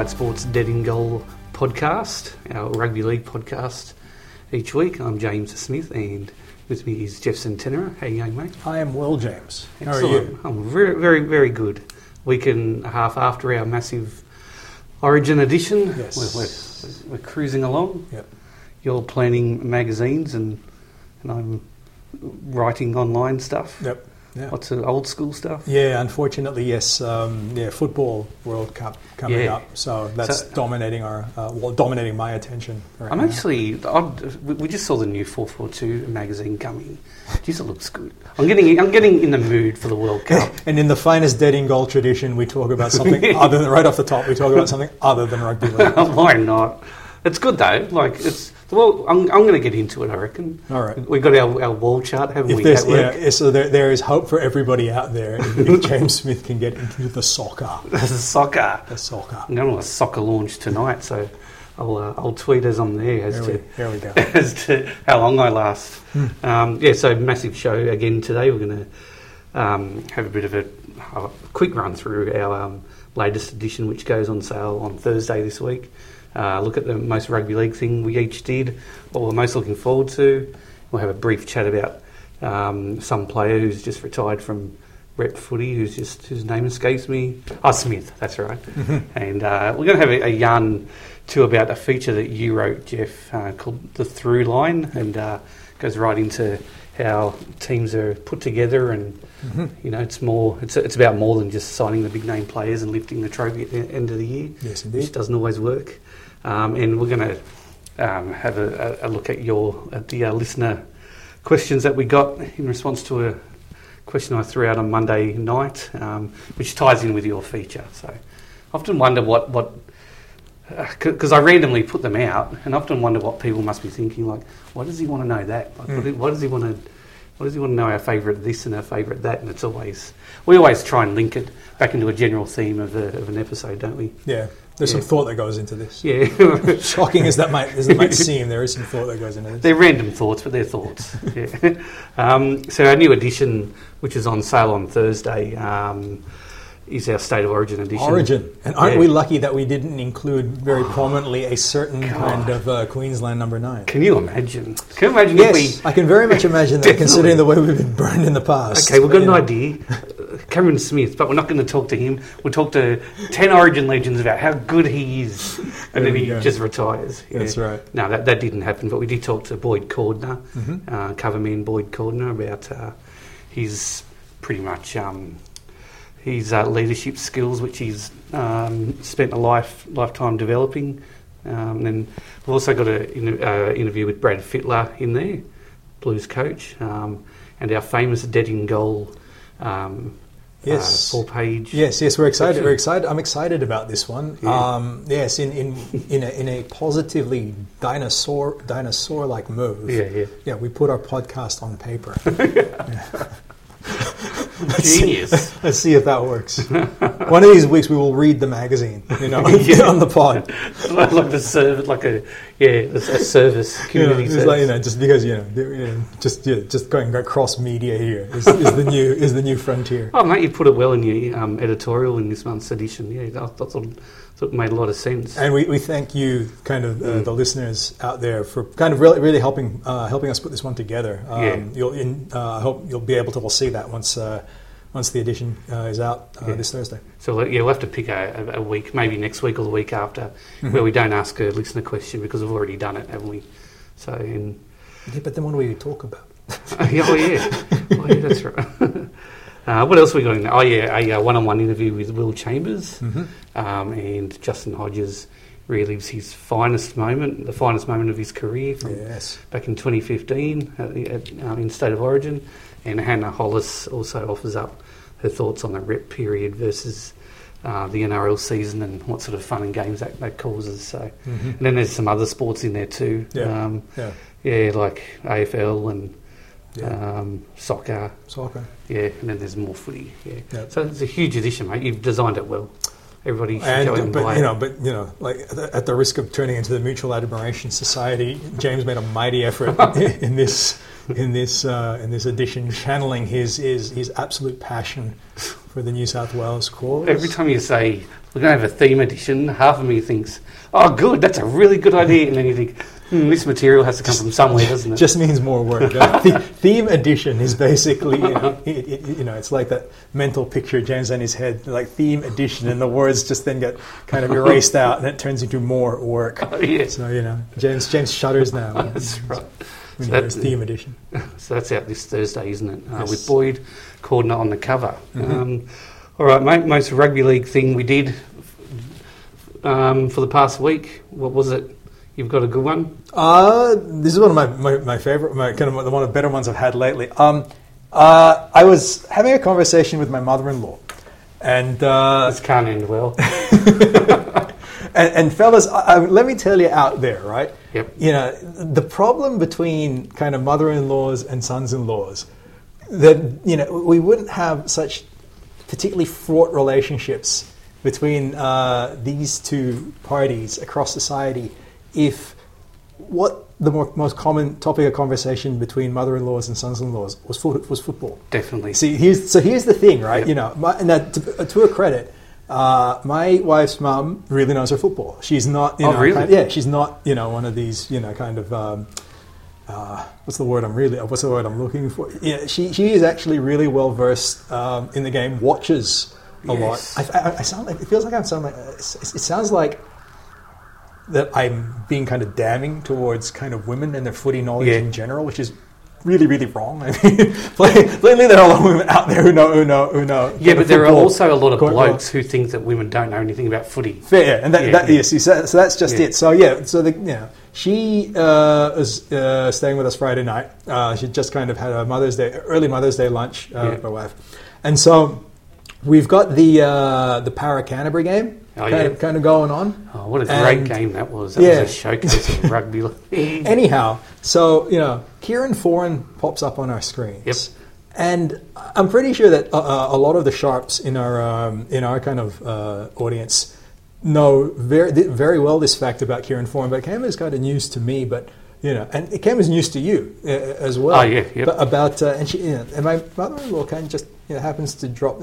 Inside Sports Dead in Goal podcast, our rugby league podcast each week. I'm James Smith and with me is Jeff Centenera. How you going, mate? I am well, James. How Excellent. are you? I'm very, very, very good. Week and a half after our massive Origin edition, Yes. we're, we're, we're cruising along. Yep. You're planning magazines and, and I'm writing online stuff. Yep. Yeah. Lots of old school stuff. Yeah, unfortunately, yes. Um, yeah, football World Cup coming Yeah. up, so that's So- dominating our, uh, well, dominating my attention. Right I'm now. actually. I'd, we we just saw the new 442 magazine coming. Jeez, it looks good. I'm getting. I'm getting in the mood for the World Cup. And in the finest dead in goal tradition, we talk about something other than right off the top. We talk about something other than rugby league. Why not? It's good though. Like it's. Well, I'm, I'm going to get into it. I reckon. All right. We've got our, our wall chart, haven't If we? there's, at work? yeah, so there, there is hope for everybody out there if, James Smith can get into the soccer. Is soccer. The soccer. I'm going to a soccer launch tonight, so I'll, uh, I'll tweet as I'm there as There to we, we go. as to how long I last. Hmm. Um, yeah, so massive show again today. We're going to um, have a bit of a, a quick run through our um, latest edition, which goes on sale on Thursday this week. Uh, look at the most rugby league thing we each did, what we're most looking forward to. We'll have a brief chat about um, some player who's just retired from rep footy, who's just whose name escapes me. Oh, Smith, that's right. and uh, we're going to have a, a yarn too about a feature that you wrote, Jeff, uh, called the Through Line, and uh, goes right into how teams are put together, and you know, it's more, it's it's about more than just signing the big name players and lifting the trophy at the end of the year, Yes, which indeed. doesn't always work. Um, and we're going to um, have a, a look at your at the uh, listener questions that we got in response to a question I threw out on Monday night, um, which ties in with your feature. So I often wonder what what because I randomly put them out, and often wonder what people must be thinking. Like, why does he want to know that? Like, Mm. why does he want to? Why does he want to know our favourite this and our favourite that? And it's always we always try and link it back into a general theme of, a, of an episode, don't we? Yeah, there's Yeah. some thought that goes into this. Yeah. Shocking as that might as it might seem, there is some thought that goes into this. They're random thoughts, but they're thoughts. yeah. um, so our new edition, which is on sale on Thursday, um, is our State of Origin edition. Origin, and aren't Yeah. we lucky that we didn't include very prominently a certain kind of uh, Queensland number nine? Can you imagine? Can you imagine if we? Yes, I can very much imagine that, Definitely. considering the way we've been burned in the past. Okay, we've got an know. idea. Cameron Smith, but we're not going to talk to him. We'll talk to 10 Origin legends about how good he is. And then he go. just retires. Yeah. That's right. No, that, that didn't happen, but we did talk to Boyd Cordner, Mhm. uh, coverman Boyd Cordner, about uh, his pretty much um, his uh, leadership skills, which he's um, spent a life lifetime developing. Um, and then we've also got an uh, interview with Brad Fittler in there, Blues coach, um, and our famous dead in goal um, Yes. uh, four page. Yes, yes, we're excited. Section. We're excited. I'm excited about this one. Yeah. Um, yes, in in in a, in a positively dinosaur dinosaur like move. Yeah, yeah. Yeah, we put our podcast on paper. Genius. Let's see if that works. One of these weeks we will read the magazine, you know, Yeah. on the pod. like, like the service, like a yeah, a service You know, community it's service. like you know, just because you know, you know just yeah, just going across media here is, is the new is the new frontier. Oh, mate, you put it well in your um, editorial in this month's edition. Yeah, I thought, thought, thought it made a lot of sense. And we, we thank you, kind of uh, Mm. the listeners out there, for kind of really really helping uh, helping us put this one together. Um, Yeah. You'll in, uh, I hope you'll be able to see that once uh, once the edition uh, is out uh, Yeah. this Thursday. So yeah, we'll have to pick a, a, week, maybe next week or the week after, Mhm. where we don't ask a listener question because we've already done it, haven't we? So, and, Yeah, but then what do we talk about? oh yeah, oh yeah, that's right. uh, what else we got in there? Oh yeah, a uh, one-on-one interview with Will Chambers, Mhm. um, and Justin Hodges relives his finest moment, the finest moment of his career from Yes. back in 2015 at, at, um, in State of Origin, and Hannah Hollis also offers up her thoughts on the rep period versus uh, the NRL season and what sort of fun and games that, that causes. So, Mhm. and then there's some other sports in there too. Yeah. Um, Yeah. yeah, like AFL and Yeah. um, soccer. Soccer. Yeah, and then there's more footy. Yeah. Yeah. So it's a huge edition, mate. You've designed it well. Everybody should And, go and buy but you it. know, but you know, like at the, risk of turning into the Mutual Admiration Society, James made a mighty effort in this in this uh, in this edition, channeling his his, his absolute passion for the New South Wales cause. Every time you say we're going to have a theme edition, half of me thinks, "Oh, good, that's a really good idea," and then you think, hmm, "This material has to come from somewhere, doesn't it?" just means more work. the theme edition is basically, you know, it, it, you know, it's like that mental picture of James in his head, like theme edition, and the words just then get kind of erased out, and it turns into more work. Oh, yeah. So you know, James James shudders now. That's right. So that's theme edition. So that's out this Thursday, isn't it? Uh, Yes. With Boyd Cordner on the cover. Mhm. Um, all right, mate. Most rugby league thing we did um, for the past week. What was it? You've got a good one. Uh, this is one of my, my, my favorite, my kind of one of the better ones I've had lately. Um, uh, I was having a conversation with my mother-in-law, and uh, This can't end well. and, and fellas, I, I, let me tell you out there, right? Yep. You know, the problem between kind of mother-in-laws and sons-in-laws, that you know, we wouldn't have such particularly fraught relationships between uh, these two parties across society if what the more, most common topic of conversation between mother-in-laws and sons-in-laws was foot, was football. Definitely. See, here's so here's the thing, right? Yep. You know, my, and to, to her credit, uh, my wife's mum really knows her football. She's not, you Oh, know, really? kind- yeah, she's not, you know, one of these, you know, kind of. Um, uh, what's the word I'm really? What's the word I'm looking for? Yeah, she she is actually really well versed um, in the game. Watches a Yes. lot. I, I, I sound like it feels like I'm sounding like it sounds like that I'm being kind of damning towards kind of women and their footy knowledge Yeah. in general, which is really, really wrong. I mean, plainly, there are a lot of women out there who know, who know, who know. Yeah, but there are also a lot of blokes who think that women don't know anything about footy. Fair, and that, Yeah, that yeah. yes, so, so that's just Yeah. it. So yeah, so the, you know, she uh, was uh, staying with us Friday night. Uh, she just kind of had a Mother's Day, early Mother's Day lunch uh, Yeah. with my wife, and so we've got the uh, the Parra Canterbury game Oh, kind, yeah. of, kind of going on. Oh, what a great And- game that was! That Yeah. was a showcase of rugby league. Anyhow, so you know, Kieran Foran pops up on our screens. Yep. And I'm pretty sure that uh, uh, a lot of the sharps in our um, in our kind of uh, audience know very very well this fact about Kieran Foran, but it came as kind of news to me. But you know, and it came as news to you uh, as well. Oh, yeah, yep. But about uh, and she, you know, and my mother-in-law kind of just you know happens to drop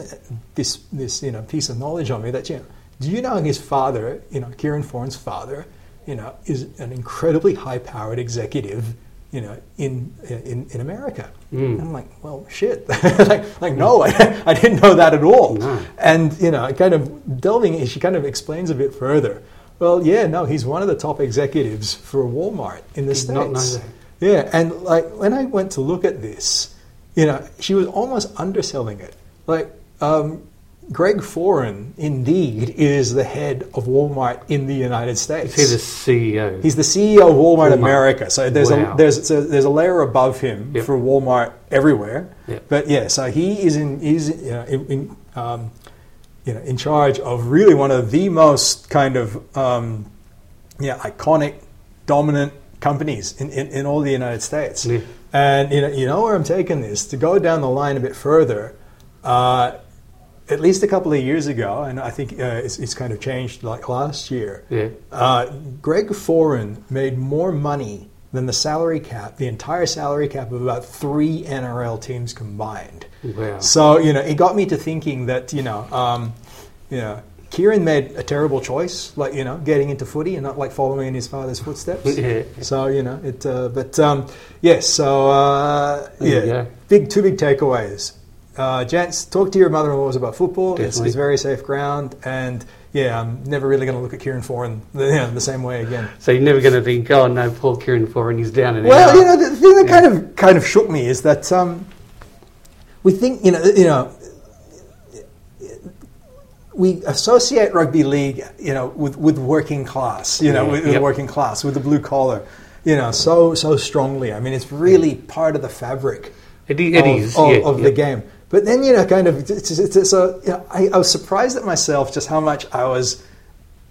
this this you know piece of knowledge on me that you know, do you know his father, you know, Kieran Foran's father, you know, is an incredibly high-powered executive, you know, in in, in America. Mm. And I'm like, well, shit. like, like, no, I, I didn't know that at all. No. And, you know, kind of delving, in, she kind of explains a bit further. Well, yeah, no, he's one of the top executives for Walmart in the Did States. Yeah, and like when I went to look at this, you know, she was almost underselling it. Like, um, Greg Foran, indeed, is the head of Walmart in the United States. Is he the CEO? He's the CEO of Walmart, Walmart. America. So there's Wow. a there's so there's a layer above him Yep. for Walmart everywhere. Yep. But yeah, so he is in he's you know, in, in um, you know in charge of really one of the most kind of um, yeah iconic, dominant companies in, in, in all the United States. Yeah. And you know you know where I'm taking this to go down the line a bit further. Uh, at least a couple of years ago, and I think uh, it's, it's kind of changed like last year. Yeah. Uh, Greg Foran made more money than the salary cap, the entire salary cap of about three NRL teams combined. Wow. So you know, it got me to thinking that you know, um, you know, Kieran made a terrible choice, like you know, getting into footy and not like following in his father's footsteps. Yeah. So you know, it. Uh, but um, yes, so uh, yeah, big two big takeaways. Uh, gents, talk to your mother-in-laws about football. It's, it's very safe ground, and yeah, I'm never really going to look at Kieran Foran you know, the same way again. So you're never going to think, oh no, Paul Kieran Foran, he's down and Well, out. you know, the thing that kind of kind of shook me is that um, we think, you know, you know, we associate rugby league, you know, with, with working class, you know, Yeah, with, with yep. working class, with the blue collar, you know, so so strongly. I mean, it's really part of the fabric It, it of, is, of, yeah, of yeah. the game. But then, you know, kind of, it's, it's, it's, so you know, I, I was surprised at myself just how much I was,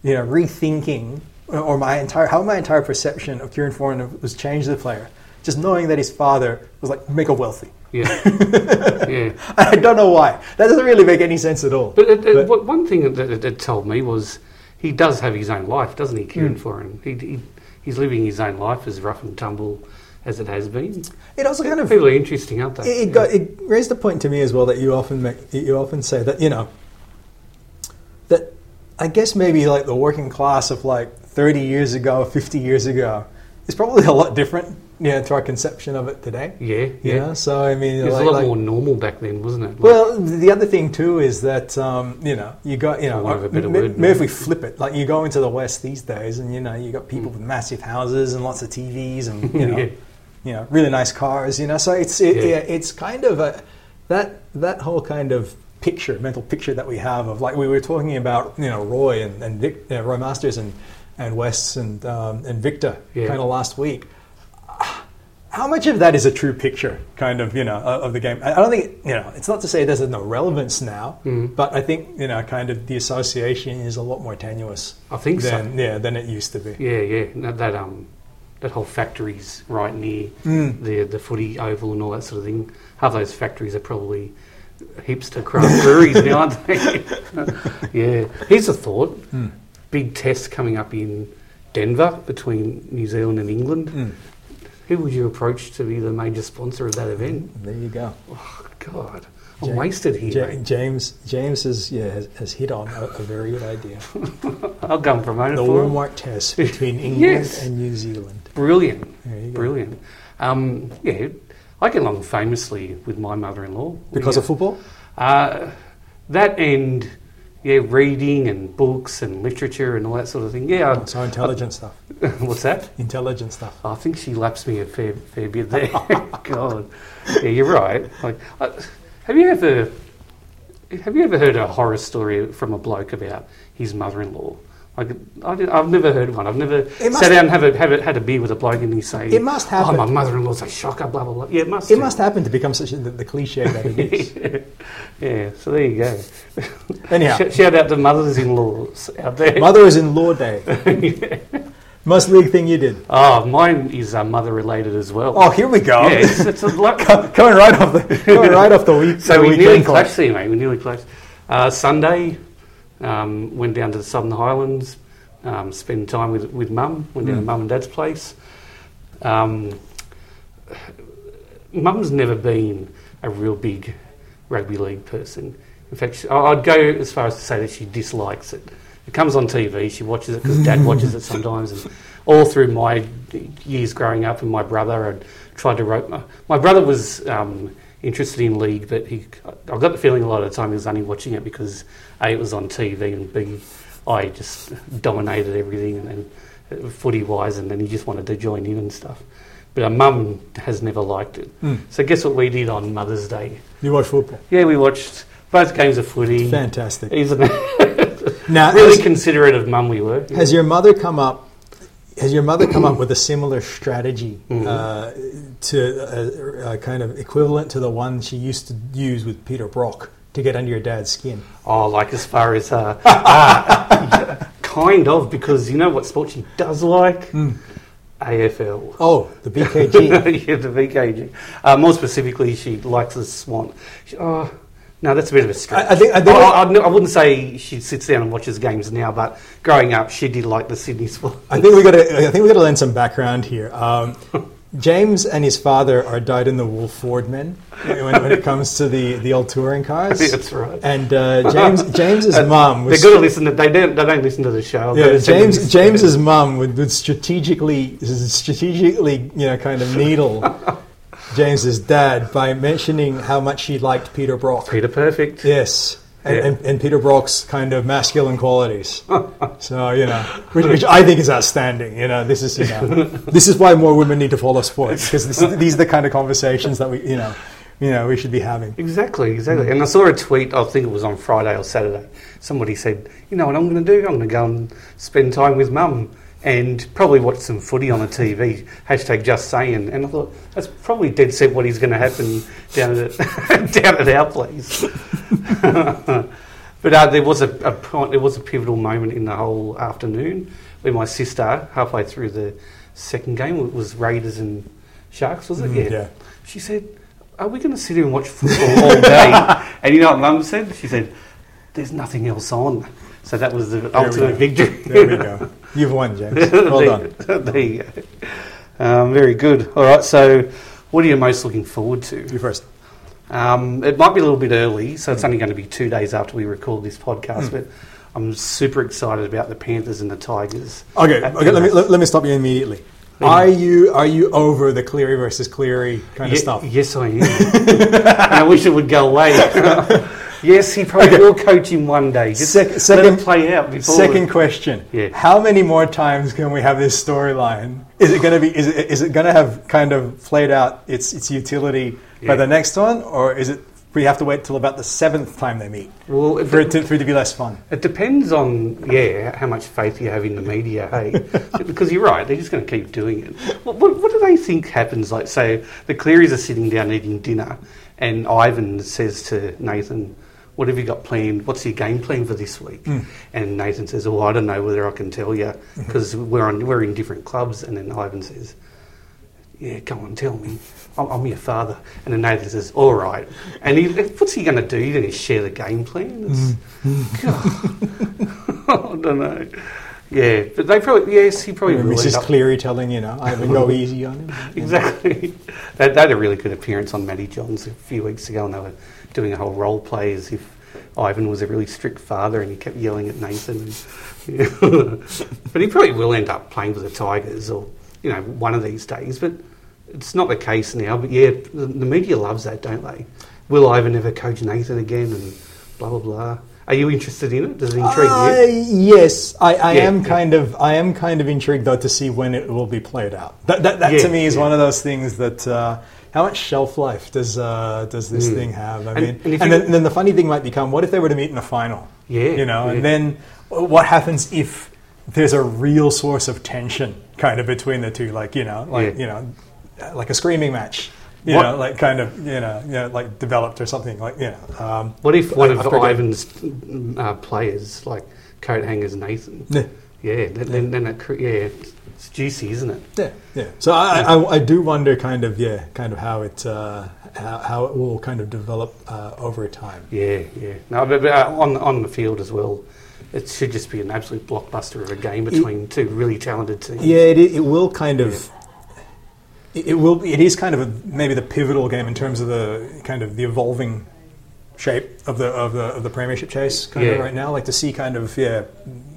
you know, rethinking, uh, or my entire how my entire perception of Kieran Foran was changed as a player. Just knowing that his father was like mega wealthy. Yeah. yeah. I don't know why. That doesn't really make any sense at all. But, it, it, But- one thing that it, it told me was he does have his own life, doesn't he, Kieran Mm. Foran? He, he, he's living his own life as rough and tumble as it has been. It also kind of are interesting, aren't they? It, it, got, it raised a point to me as well that you often make, you often say that you know that I guess maybe like the working class of like 30 years ago, 50 years ago is probably a lot different, you know, to our conception of it today. yeah, You yeah. know, so I mean, It was like- a lot like- more normal back then, wasn't it? Like, Well, the other thing too is that um, you know you got you know For want of a better m- word, maybe if we flip it, like you go into the West these days, and you know you got people with massive houses and lots of TVs and you know Yeah. You know really nice cars, you know. So it's it, Yeah. yeah, it's kind of a that that whole kind of picture, mental picture that we have of like we were talking about, you know, Roy and and Vic, you know, Roy Masters and and Wes and um, and Victor Yeah. kind of last week how much of that is a true picture, kind of, you know, of the game? I don't think, you know, it's not to say there's no relevance now, Mm. but I think, you know, kind of the association is a lot more tenuous I think so. than, yeah, than it used to be. Yeah, yeah. That, that um, that whole factories right near Mm. the the footy oval and all that sort of thing. Half those factories are probably hipster craft breweries now, aren't they? yeah. Here's a thought: Mm. big test coming up in Denver between New Zealand and England. Mm. Who would you approach to be the major sponsor of that event? There you go. Oh God, I'm wasted here. Ja- James James has, yeah, has, has hit on a, a very good idea. I'll go and promote it The for him. Test between England Yes. and New Zealand. Brilliant. There you go. Brilliant. Um, yeah, I get along famously with my mother-in-law Because We, of football? uh, that and yeah, reading and books and literature and all that sort of thing. Yeah, So intelligent stuff. What's that? Intelligent stuff. I think she laps me a fair, fair bit there. God, yeah, you're right. Like, uh, have you ever have you ever heard a horror story from a bloke about his mother-in-law? Like, I, have never heard one. I've never sat down and have a, have a, had a beer with a bloke and he say, It must Oh, happen. my mother-in-law's a shocker." Blah blah blah. Yeah, it must. It do. must happen to become such a, the, the cliche that it is. yeah. So there you go. Anyhow. Shout out to mothers-in-laws out there. Mother-in-law day. Most league thing you did. oh, mine is uh, mother-related as well. Oh, here we go. yeah, it's, it's a lot. coming right off the coming right off the week. So the we nearly clashed there, mate. We nearly clashed. Uh, Sunday, um, went down to the Southern Highlands, um, spend time with with mum. Went down to Mm. mum and dad's place. Um, mum's never been a real big rugby league person. In fact, she, I'd go as far as to say that she dislikes it. It comes on TV. She watches it because dad watches it sometimes. And all through my years growing up, and my brother, I'd tried to rope. My, my brother was um, interested in league, but he, I got the feeling a lot of the time he was only watching it because a it was on TV and b I just dominated everything and, and footy wise, and then he just wanted to join in and stuff. But our mum has never liked it. Mm. So guess what we did on Mother's Day? You watch football. Yeah, we watched both games of footy. Fantastic. Isn't it? Now, really has, considerate of mum we were. has your mother come up? Has your mother come up with a similar strategy Mhm. uh, to a, a kind of equivalent to the one she used to use with Peter Brock to get under your dad's skin? Oh, like as far as uh, uh, kind of because you know what sport she does like Mm. AFL. Oh, the BKG. yeah, the BKG. Uh, more specifically, she likes the Swan. She, oh, no, that's a bit of a stretch. I- I think- I think- I, I, I wouldn't say she sits down and watches games now, but growing up, she did like the Sydney Swan. I think we got to. I think we got to lend some background here. Um, James and his father are dyed in the wool Ford men when, when it comes to the, the old touring cars. that's right. And uh, James James's mum They're to listen. To, they don't. They don't listen to the show. Yeah, gotta send them James James's mum would, would strategically strategically you know kind of needle James's dad by mentioning how much she liked Peter Brock. Peter Perfect. Yes. And, Yeah. and, and Peter Brock's kind of masculine qualities. so, you know, which, which I think is outstanding. You know, this is, you know, this is why more women need to follow sports because this, these are the kind of conversations that we, you know, you know, we should be having. Exactly, exactly. And I saw a tweet, I think it was on Friday or Saturday. Somebody said, You know what I'm going to do? I'm going to go and spend time with mum and probably watch some footy on the TV. Hashtag just saying. And I thought, that's probably dead set what is going to happen down at, down at our place. but uh, there was a, a point, there was a pivotal moment in the whole afternoon where my sister, halfway through the second game, it was Raiders and Sharks, was it? Mm, yeah. She said, Are we going to sit here and watch football all day? and you know what Mum said? She said, There's nothing else on. So that was the we ultimate victory. There we go. You've won, James. Well done. there, there you go. Um, very good. All right. So, what are you most looking forward to? You first. Um, it might be a little bit early, so it's only going to be two days after we record this podcast. But I'm super excited about the Panthers and the Tigers. Okay, okay let, me, let, let me stop you immediately. Yeah. Are you are you over the Cleary versus Cleary kind of Ye- stuff? Yes, I am. I wish it would go away. Yes, he probably will coach him one day. Just let second- it play out before. Second question: Yeah. How many more times can we have this storyline? Is it going to be? Is it, is it going to have kind of played out its its utility by the next one, or is it? We have to wait till about the seventh time they meet Well, for it to, for it to be less fun. it depends on yeah how much faith you have in the media. Hey, because you're right, they're just going to keep doing it. What, what, what do they think happens? Like, say the Clearys are sitting down eating dinner, and Ivan says to Nathan. What have you got planned? What's your game plan for this week? Hmm. And Nathan says, "Oh, I don't know whether I can tell you because mm-hmm. we're on we're in different clubs." And then Ivan says, yeah, come on, tell me. I'm, I'm your father. And then Nathan says, all right. And he, what's he going to do? He's going to share the game plan? It's, mm-hmm. God. I don't know. Yeah, but they probably, yes, he probably will Mrs. Cleary telling you know, Ivan, go easy on him. Exactly. they, they had a really good appearance on Matty Johns a few weeks ago, and they were doing a whole role play as if Ivan was a really strict father, and he kept yelling at Nathan. And, but he probably will end up playing for the Tigers, or you know, one of these days. But it's not the case now. But yeah, the, the media loves that, don't they? Will Ivan ever coach Nathan again? And blah blah blah. Are you interested in it? Does it intrigue Uh, you? yes, I, I Yeah, am yeah. kind of I am kind of intrigued though to see when it will be played out. That that, that Yeah, to me is one of those things that uh, how much shelf life does uh, does this Mm. thing have? I And- mean, and and, then, then the funny thing might become, what if they were to meet in a final? Yeah, you know, yeah. and then what happens if there's a real source of tension kind of between the two, like you know, like Yeah. you know, like a screaming match. You What- know, like kind of, you know, you know, like developed or something, like you know. Um, What if one of after a. Ivan's uh, players, like coat hangers Nathan, Yeah. yeah, then, then, then it, yeah, it's, it's juicy, isn't it? Yeah, yeah. So I, I, I do wonder, kind of, yeah, kind of how it uh, how, how it will kind of develop uh, over time. Yeah, yeah. No, but, but uh, on on the field as well, it should just be an absolute blockbuster of a game between two really talented teams. Yeah, it, it will kind of. It it will. It is kind of a, maybe the pivotal game in terms of the kind of the evolving shape of the of the of the premiership chase kind of right now. Like to see kind of yeah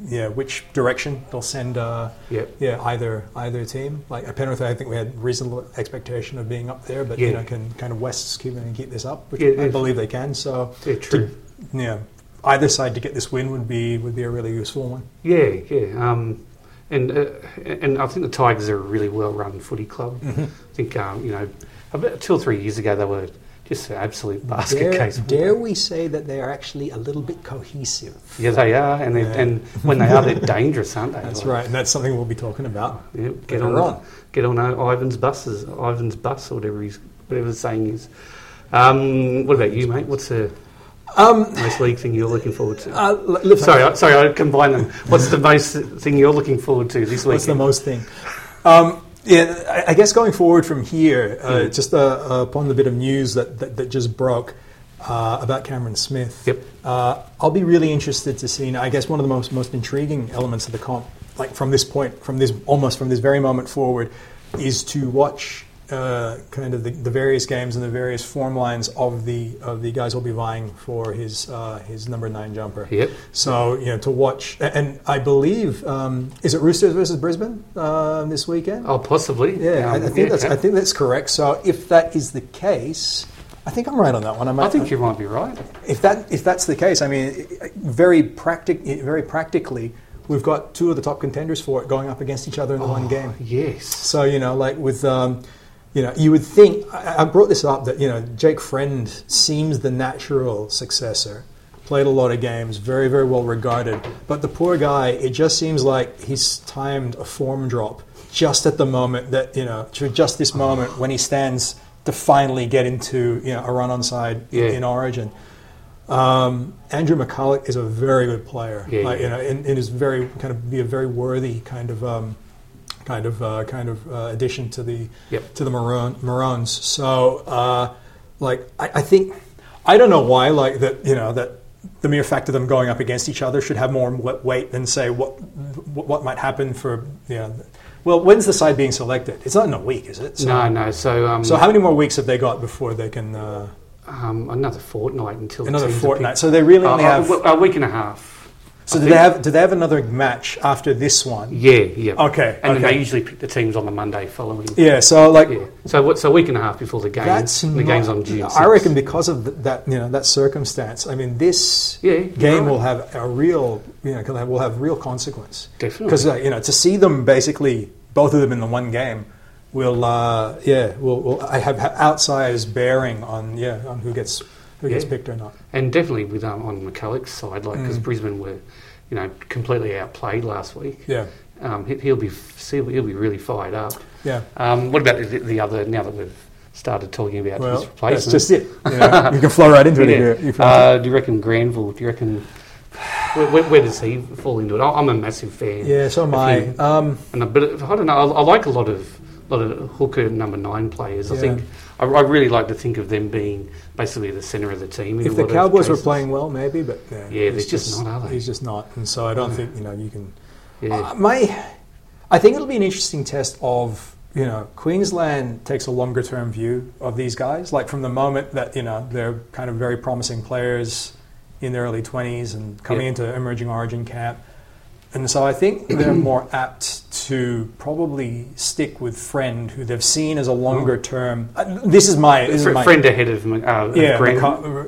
yeah which direction they'll send uh, Yep. yeah either either team. Like at Penrith, I think we had reasonable expectation of being up there, but you know can kind of Wests keep and keep this up, which Yeah, I believe they can. So Yeah, true. to- yeah, either side to get this win would be would be a really useful one. Yeah, yeah. Um, and uh, and I think the Tigers are a really well run footy club. Mm-hmm. I think um, you know about two or three years ago they were just an absolute basket Dare, case. dare we say that they are actually a little bit cohesive? Yeah, they are, and they, Yeah. and when they are, they're dangerous, aren't they? That's Like, right, and that's something we'll be talking about. Yeah, get on, on. get on uh, Ivan's buses, Ivan's bus, or whatever he's, whatever the saying is. Um, what about you, mate? What's the Um, most league thing you're looking forward to? uh, l- sorry, I, sorry, I combined them. What's the most thing you're looking forward to this week? what's the most thing? Um, yeah, I, I guess going forward from here, uh, Mm. just uh, uh, upon the bit of news that, that, that just broke uh, about Cameron Smith, Yep. uh, I'll be really interested to see. I guess one of the most most intriguing elements of the comp, like from this point, from this almost from this very moment forward, is to watch uh, kind of the, the various games and the various form lines of the of the guys who'll be vying for his uh, his number nine jumper. Yep. So you know to watch, and I believe um, is it Roosters versus Brisbane uh, this weekend? Oh, possibly. Yeah, I, Um, I think yeah, that's. I think that's correct. So if that is the case, I think I'm right on that one. I, might, I think you might be right. if that if that's the case, I mean, very practic very practically, we've got two of the top contenders for it going up against each other in the one game. Yes. So you know, like with, um, you know, you would think. I, I brought this up that you know Jake Friend seems the natural successor. Played a lot of games, very very well regarded. But the poor guy, it just seems like he's timed a form drop just at the moment that you know, to just this moment when he stands to finally get into you know a run on side Yeah. in Origin. Um, Andrew McCullough is a very good player. Yeah, like, yeah. You know, and, and is very kind of be a very worthy kind of um, kind of uh, kind of uh, addition to the Yep. to the Maroon, Maroons. So, uh, like, I, I think I don't know why, like that, you know, that the mere fact of them going up against each other should have more weight than say what what might happen for you know. Well, when's the side being selected? It's not in a week, is it? So, no, no. So, um, So how many more weeks have they got before they can? Uh, um, another fortnight until another fortnight. So they really Uh, only uh, have. a week and a half. So do they have? Do they have another match after this one? Yeah, yeah. Okay, And okay. they usually pick the teams on the Monday following. Yeah. So like. Yeah. So what? So a week and a half before the game. That's the not- game's on June. I 6th. reckon because of that, you know, that circumstance. I mean, this Yeah, game right. will have a real, you know, will have real consequence. Definitely. Because uh, you know, to see them basically both of them in the one game will, uh, yeah, will, will I have ha- outsized bearing on yeah on who gets who gets picked or not. And definitely with um, on McCullough's side, like because Mm. Brisbane were, you know, completely outplayed last week. Yeah, Um, he, he'll be he'll be really fired up. yeah. Um, what about the, the other? Now that we've started talking about Well, his replacement, that's just it. You, know, you can flow right into it. Yeah. If you, if you Uh, do you reckon Granville? Do you reckon where, where, does he fall into it? I'm a massive fan. yeah, so am I. Um, And I, but I don't know. I, I like a lot of lot of hooker number nine players. I think I, I really like to think of them being basically the centre of the team. in if the Cowboys were playing well, maybe, but yeah, Yeah, he's they're just not, are they? He's just not, and so I don't think you know you can. yeah, Uh, my, I think it'll be an interesting test of you know Queensland takes a longer term view of these guys. Like from the moment that you know they're kind of very promising players in their early twenties and coming Yeah. into emerging origin camp, and so I think they're more apt to probably stick with Friend, who they've seen as a longer term. Uh, this is my this Fr- is my friend ahead of uh, yeah,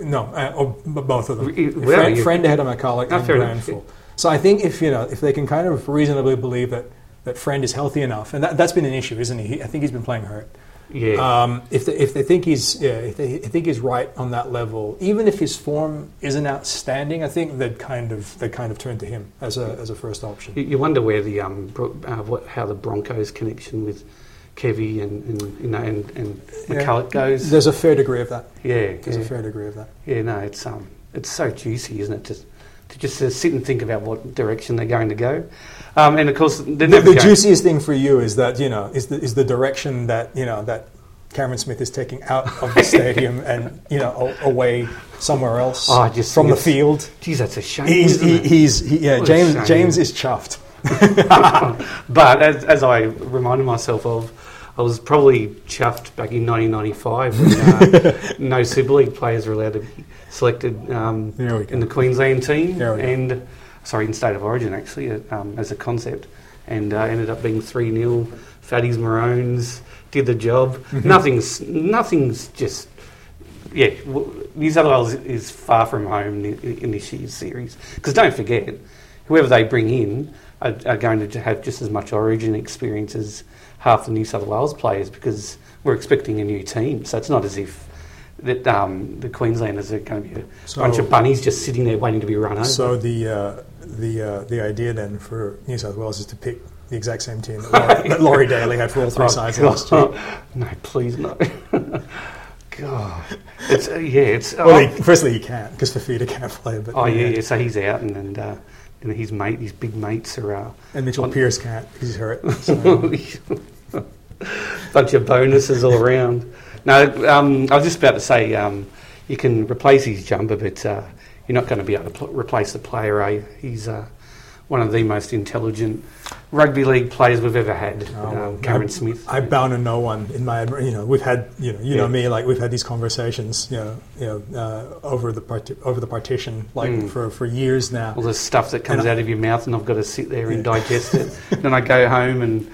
no, uh, b- both of them. Re- friend, well, you- friend ahead of McCullough No, and Granville. So I think if you know if they can kind of reasonably believe that that friend is healthy enough, and that, that's been an issue, isn't he I think he's been playing hurt. Yeah, Um, if they, if they think he's yeah, if they think he's right on that level, even if his form isn't outstanding, I think they'd kind of they kind of turn to him as a as a first option. you, you wonder where the um, uh, what, how the Broncos connection with Kevy and, and you know and, and Yeah. McCullough goes. There's a fair degree of that. yeah, There's yeah. a fair degree of that. Yeah, no, it's um, it's so juicy, isn't it? Just to just uh, sit and think about what direction they're going to go, um, and of course The, the juiciest thing for you is that you know is the is the direction that you know that Cameron Smith is taking out of the stadium and you know a- away somewhere else Oh, from the field. Geez, that's a shame. He's he, he's he, yeah What James. James is chuffed. but as, as I reminded myself of, I was probably chuffed back in 1995 when uh, no Super League players were allowed to be selected um, There we go. in the Queensland team, There we go. and sorry, in State of Origin actually um, as a concept, and uh, ended up being three 0 Fatties Maroons did the job. Mm-hmm. Nothing's nothing's just. Yeah, New South Wales is far from home in, in this year's series. Because don't forget, whoever they bring in are, are going to have just as much origin experience as half the New South Wales players because we're expecting a new team. So it's not as if that um, the Queenslanders are going to be a So- bunch of bunnies just sitting there waiting to be run over. So the uh, the uh, the idea then for New South Wales is to pick the exact same team that Laurie, that Laurie Daley had for all three Oh, sides God. last year. No, please no. God, it's uh, yeah, it's Well, oh, he, firstly, he can't because Fifita can't play. But oh, yeah, yeah. So he's out, and and, uh, and his mate, his big mates are. Uh, and Mitchell On- Pearce can't he's hurt. So. bunch of bonuses all around. No, um, I was just about to say um, you can replace his jumper, but uh, you're not going to be able to pl- replace the player. Eh? He's uh, one of the most intelligent rugby league players we've ever had, Oh, um, Cameron I, Smith. I bow to no one in my, you know, we've had, you know, you know me, like we've had these conversations, you know, you know, uh, over the over the partition, like Mm. for, for years now. all the stuff that comes And I- out of your mouth, and I've got to sit there and digest it. then I go home, and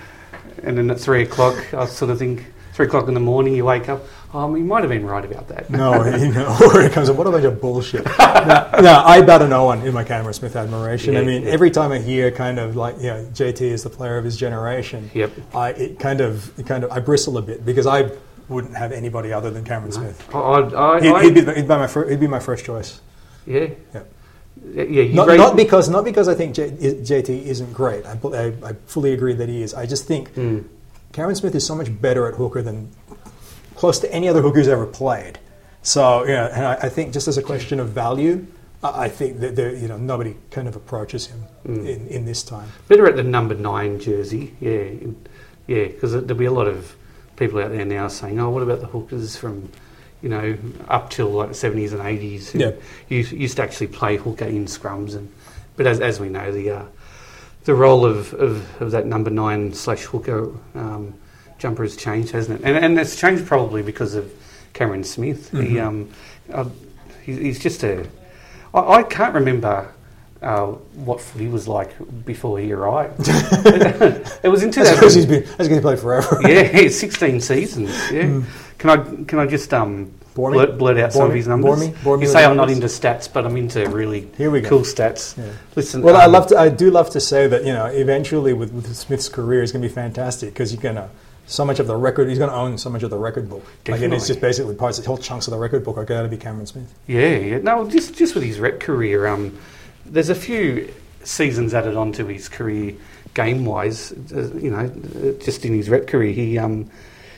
and then at three o'clock, I sort of think three o'clock in the morning, you wake up. Oh, you might have been right about that. No, you know, or it comes up, what a bunch of bullshit. no, no, I to no one in my Cameron Smith admiration. I mean, yeah. every time I hear kind of like, you know, JT is the player of his generation, Yep. I, it kind of, it kind of, I bristle a bit because I wouldn't have anybody other than Cameron Smith. I, I, He'd, he'd, be, he'd, be my fir- he'd be my first choice. yeah. Yeah. Yeah, yeah, Not, not because not because I think J, JT isn't great. I, I, I fully agree that he is. I just think Mm. Cameron Smith is so much better at hooker than close to any other hooker who's ever played. So yeah, and I, I think just as a question of value, I, I think that there, you know nobody kind of approaches him Mm. in, in this time. Better at the number nine jersey, yeah, yeah, because there'll be a lot of people out there now saying, "Oh, what about the hookers from, you know, up till like the seventies and eighties, who Yeah. used, used to actually play hooker in scrums, and but as as we know, the uh, the role of, of, of that number nine slash hooker um, jumper has changed, hasn't it? And and it's changed probably because of Cameron Smith. He Mhm. um, uh, he, he's just a. I, I can't remember. Uh, what footy was like before he arrived. it was in I suppose 2000. he's been. I suppose he's played forever. Yeah, 16 seasons. Yeah. Can I can I just um Bore me? blurt, blurt out Bore some of his numbers? Bore me? Bore me you say I'm not into stats, but I'm into really Here we go. cool stats. Yeah. Listen, Well, I um, love to. I do love to say that you know, eventually with, with Smith's career is going to be fantastic because you're going to so much of the record. He's going to own so much of the record book. Like, and it's just basically parts, whole chunks of the record book are going to be Cameron Smith. Yeah, yeah. No, just just with his rep career, um, there's a few seasons added onto his career game wise. Uh, you know, uh, just in his rep career, he um,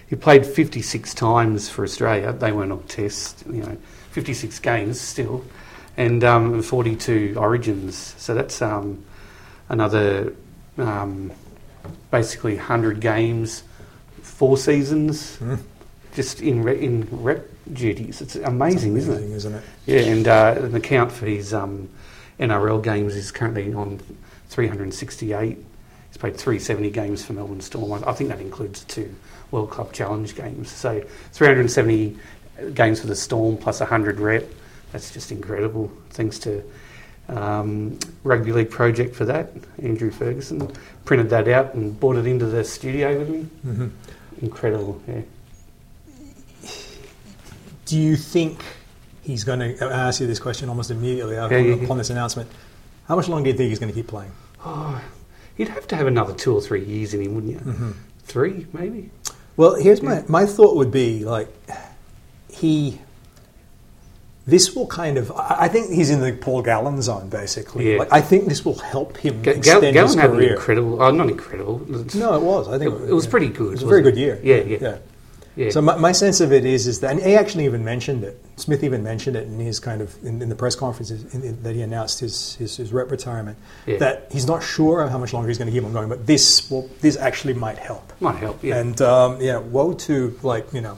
he played 56 times for Australia. They weren't all tests. You know, 56 games still, and um, 42 Origins. So that's um, another um, basically 100 games, four seasons, Hmm. just in re- in rep duties. It's amazing, isn't it? Amazing, isn't it? Yeah, and uh, an account for his um, NRL games is currently on 368. He's played 370 games for Melbourne Storm. I think that includes two World Club Challenge games. So 370 games for the Storm plus 100 rep. That's just incredible. Thanks to um, Rugby League Project for that. Andrew Ferguson printed that out and brought it into the studio with me. hmm Incredible, yeah. Do you think he's going to? Ask you this question almost immediately upon, Yeah, yeah, yeah. this announcement. How much longer do you think he's going to keep playing? Oh, you'd have to have another two or three years in him, wouldn't you? Mhm. Three, maybe? Well, here's my my thought would be like he. This will kind of. I I think he's in the Paul Gallen zone, basically. Yeah. Like, I think this will help him Ga- extend Gal- his Gallen had an career. incredible, oh, not incredible. it's- No, it was. I think It- it was pretty good, It was a wasn't very good year. Yeah, yeah. yeah. yeah. So my, my sense of it is, is that and he actually even mentioned it. Smith even mentioned it in his kind of in, in the press conferences in, in, that he announced his, his his rep retirement. Yeah. That he's not sure how much longer he's going to keep on going, but this will this actually might help. Might help, yeah. And um, yeah, woe to like you know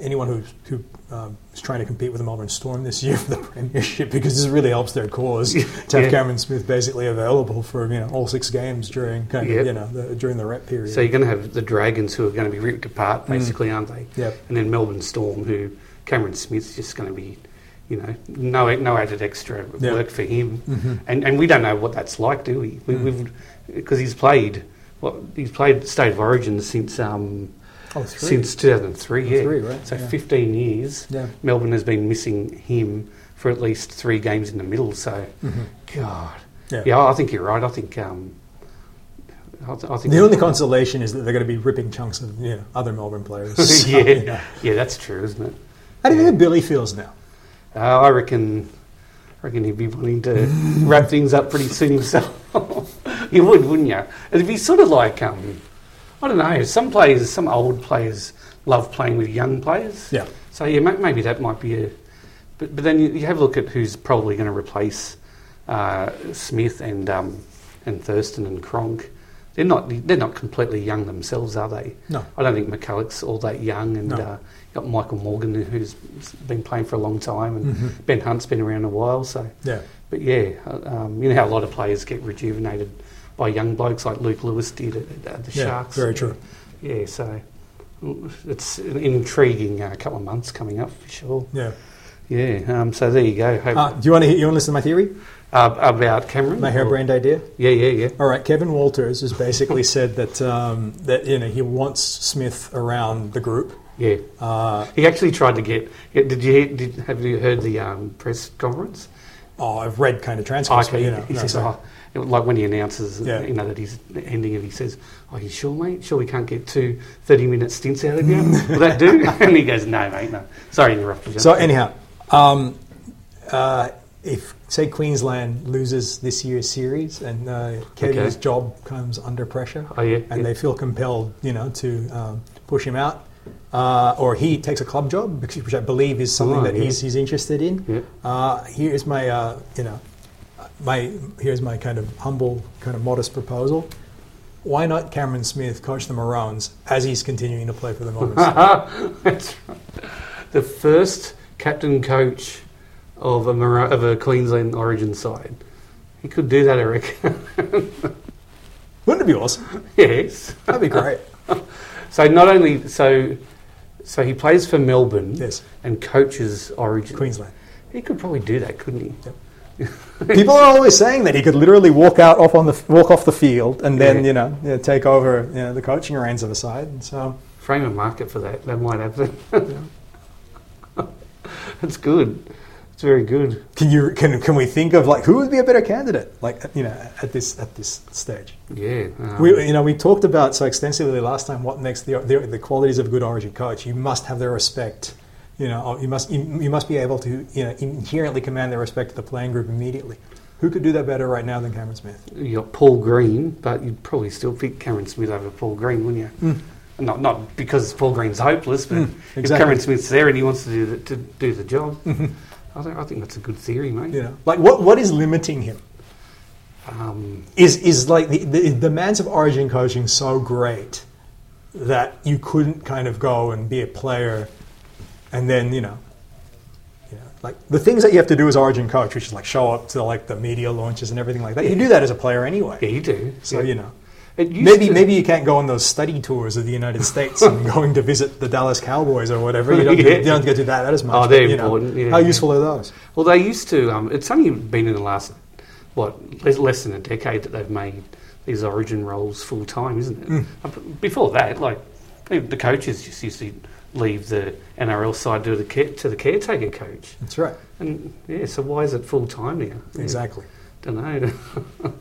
anyone who's who um, is trying to compete with the Melbourne Storm this year for the premiership because this really helps their cause to have Yeah. Cameron Smith basically available for you know all six games during kind Yep. of you know the, during the rep period. so you're going to have the Dragons who are going to be ripped apart, basically, aren't they? Mm. Yep. And then Melbourne Storm, who Cameron Smith's just going to be, you know, no no added extra Yeah. work for him. Mhm. And and we don't know what that's like, do we? we Mm. We've because he's played. Well, he's played State of Origin since um, Oh, since 2003. Yeah, Three, right, So yeah. 15 years. Yeah. Melbourne has been missing him for at least three games in the middle. So, Mhm. God, Yeah. yeah, I think you're right. I think, um, I, th- I think The only consolation is that they're going to be ripping chunks of you know, other Melbourne players. So, yeah, you yeah, that's true, isn't it? How do you think Billy feels now? Uh, I reckon, I reckon he'd be wanting to wrap things up pretty soon himself. you would, wouldn't you? It'd be sort of like, um, I don't know. Some players, some old players, love playing with young players. Yeah. So yeah, maybe that might be a. But, but then you, you have a look at who's probably going to replace uh, Smith and um, and Thurston and Cronk. They're not they're not completely young themselves, are they? No. I don't think McCullough's all that young, and No. uh, got Michael Morgan who's been playing for a long time, and Mhm. Ben Hunt's been around a while. So, Yeah. but yeah, um, you know how a lot of players get rejuvenated by young blokes like Luke Lewis did at, at the Yeah, Sharks. very true. Yeah, so it's an intriguing uh, couple of months coming up for sure. Yeah. Yeah, um, so there you go. Hope, Uh, do you want to you want to listen to my theory? uh, about Cameron? My harebrained idea? Yeah, yeah, yeah. All right, Kevin Walters has basically said that um, that you know he wants Smith around the group. Yeah. Uh, He actually tried to get. Did you hear, did, have you heard the um, press conference? oh, I've read kind of transcripts. but, okay, you know, he no, says, oh, like when he announces, Yeah. you know, that he's ending it, he says, "Are you sure, mate? Sure, we can't get two 30-minute stints out of you? Will that do?" and he goes, "No, mate, no. Sorry, to interrupt you." So anyhow, um, uh, if say Queensland loses this year's series and uh, Kevin's Okay. job comes under pressure, Oh, yeah, and yeah. they feel compelled, you know, to um, push him out, uh, or he takes a club job, which which I believe is something that yeah. he's he's interested in. Yeah. Uh, here's my, uh, you know, my here's my kind of humble, kind of modest proposal. Why not Cameron Smith coach the Maroons as he's continuing to play for the Maroons? that's right. the first captain coach of a Mara- of a Queensland Origin side. He could do that, I reckon. Wouldn't it be awesome? yes. That'd be great. So not only so, so he plays for Melbourne Yes, and coaches Origin. Queensland. He could probably do that, couldn't he? People are always saying that he could literally walk out off on the walk off the field and then Yeah. you know you take over you know, the coaching reins of a side. And so Frame a market for that. That might happen. That's good. It's very good. can you can can we think of like who would be a better candidate like you know at this at this stage? Yeah. um, We, you know, we talked about so extensively last time what makes the, the, the qualities of a good origin coach. You must have their respect. You know, you must you, you must be able to you know inherently command their respect to the playing group immediately. Who could do that better right now than Cameron Smith? you got Paul Green, but you'd probably still pick Cameron Smith over Paul Green, wouldn't you? Not not because Paul Green's hopeless, but if Mm. exactly. Cameron Smith's there and he wants to do the, to do the job, I, think, I think that's a good theory, mate. Know, like what what is limiting him? Um, Is is like the, the demands of origin coaching so great that you couldn't kind of go and be a player, and then you know. you know, Like the things that you have to do as origin coach, which is like show up to like the media launches and everything like that. You do that as a player anyway. yeah, you do. So yeah. you know, maybe to- maybe you can't go on those study tours of the United States and going to visit the Dallas Cowboys or whatever. You don't, Yeah. you don't get to do that as much. Oh, they're but, know, important, yeah, how yeah. useful are those? Well, they used to. Um, it's only been in the last what less, less than a decade that they've made these origin roles full time, isn't it? Mm. Before that, like the coaches just used to leave the NRL side to the care, to the caretaker coach, That's right. and yeah. So why is it full time now? Exactly. Don't know.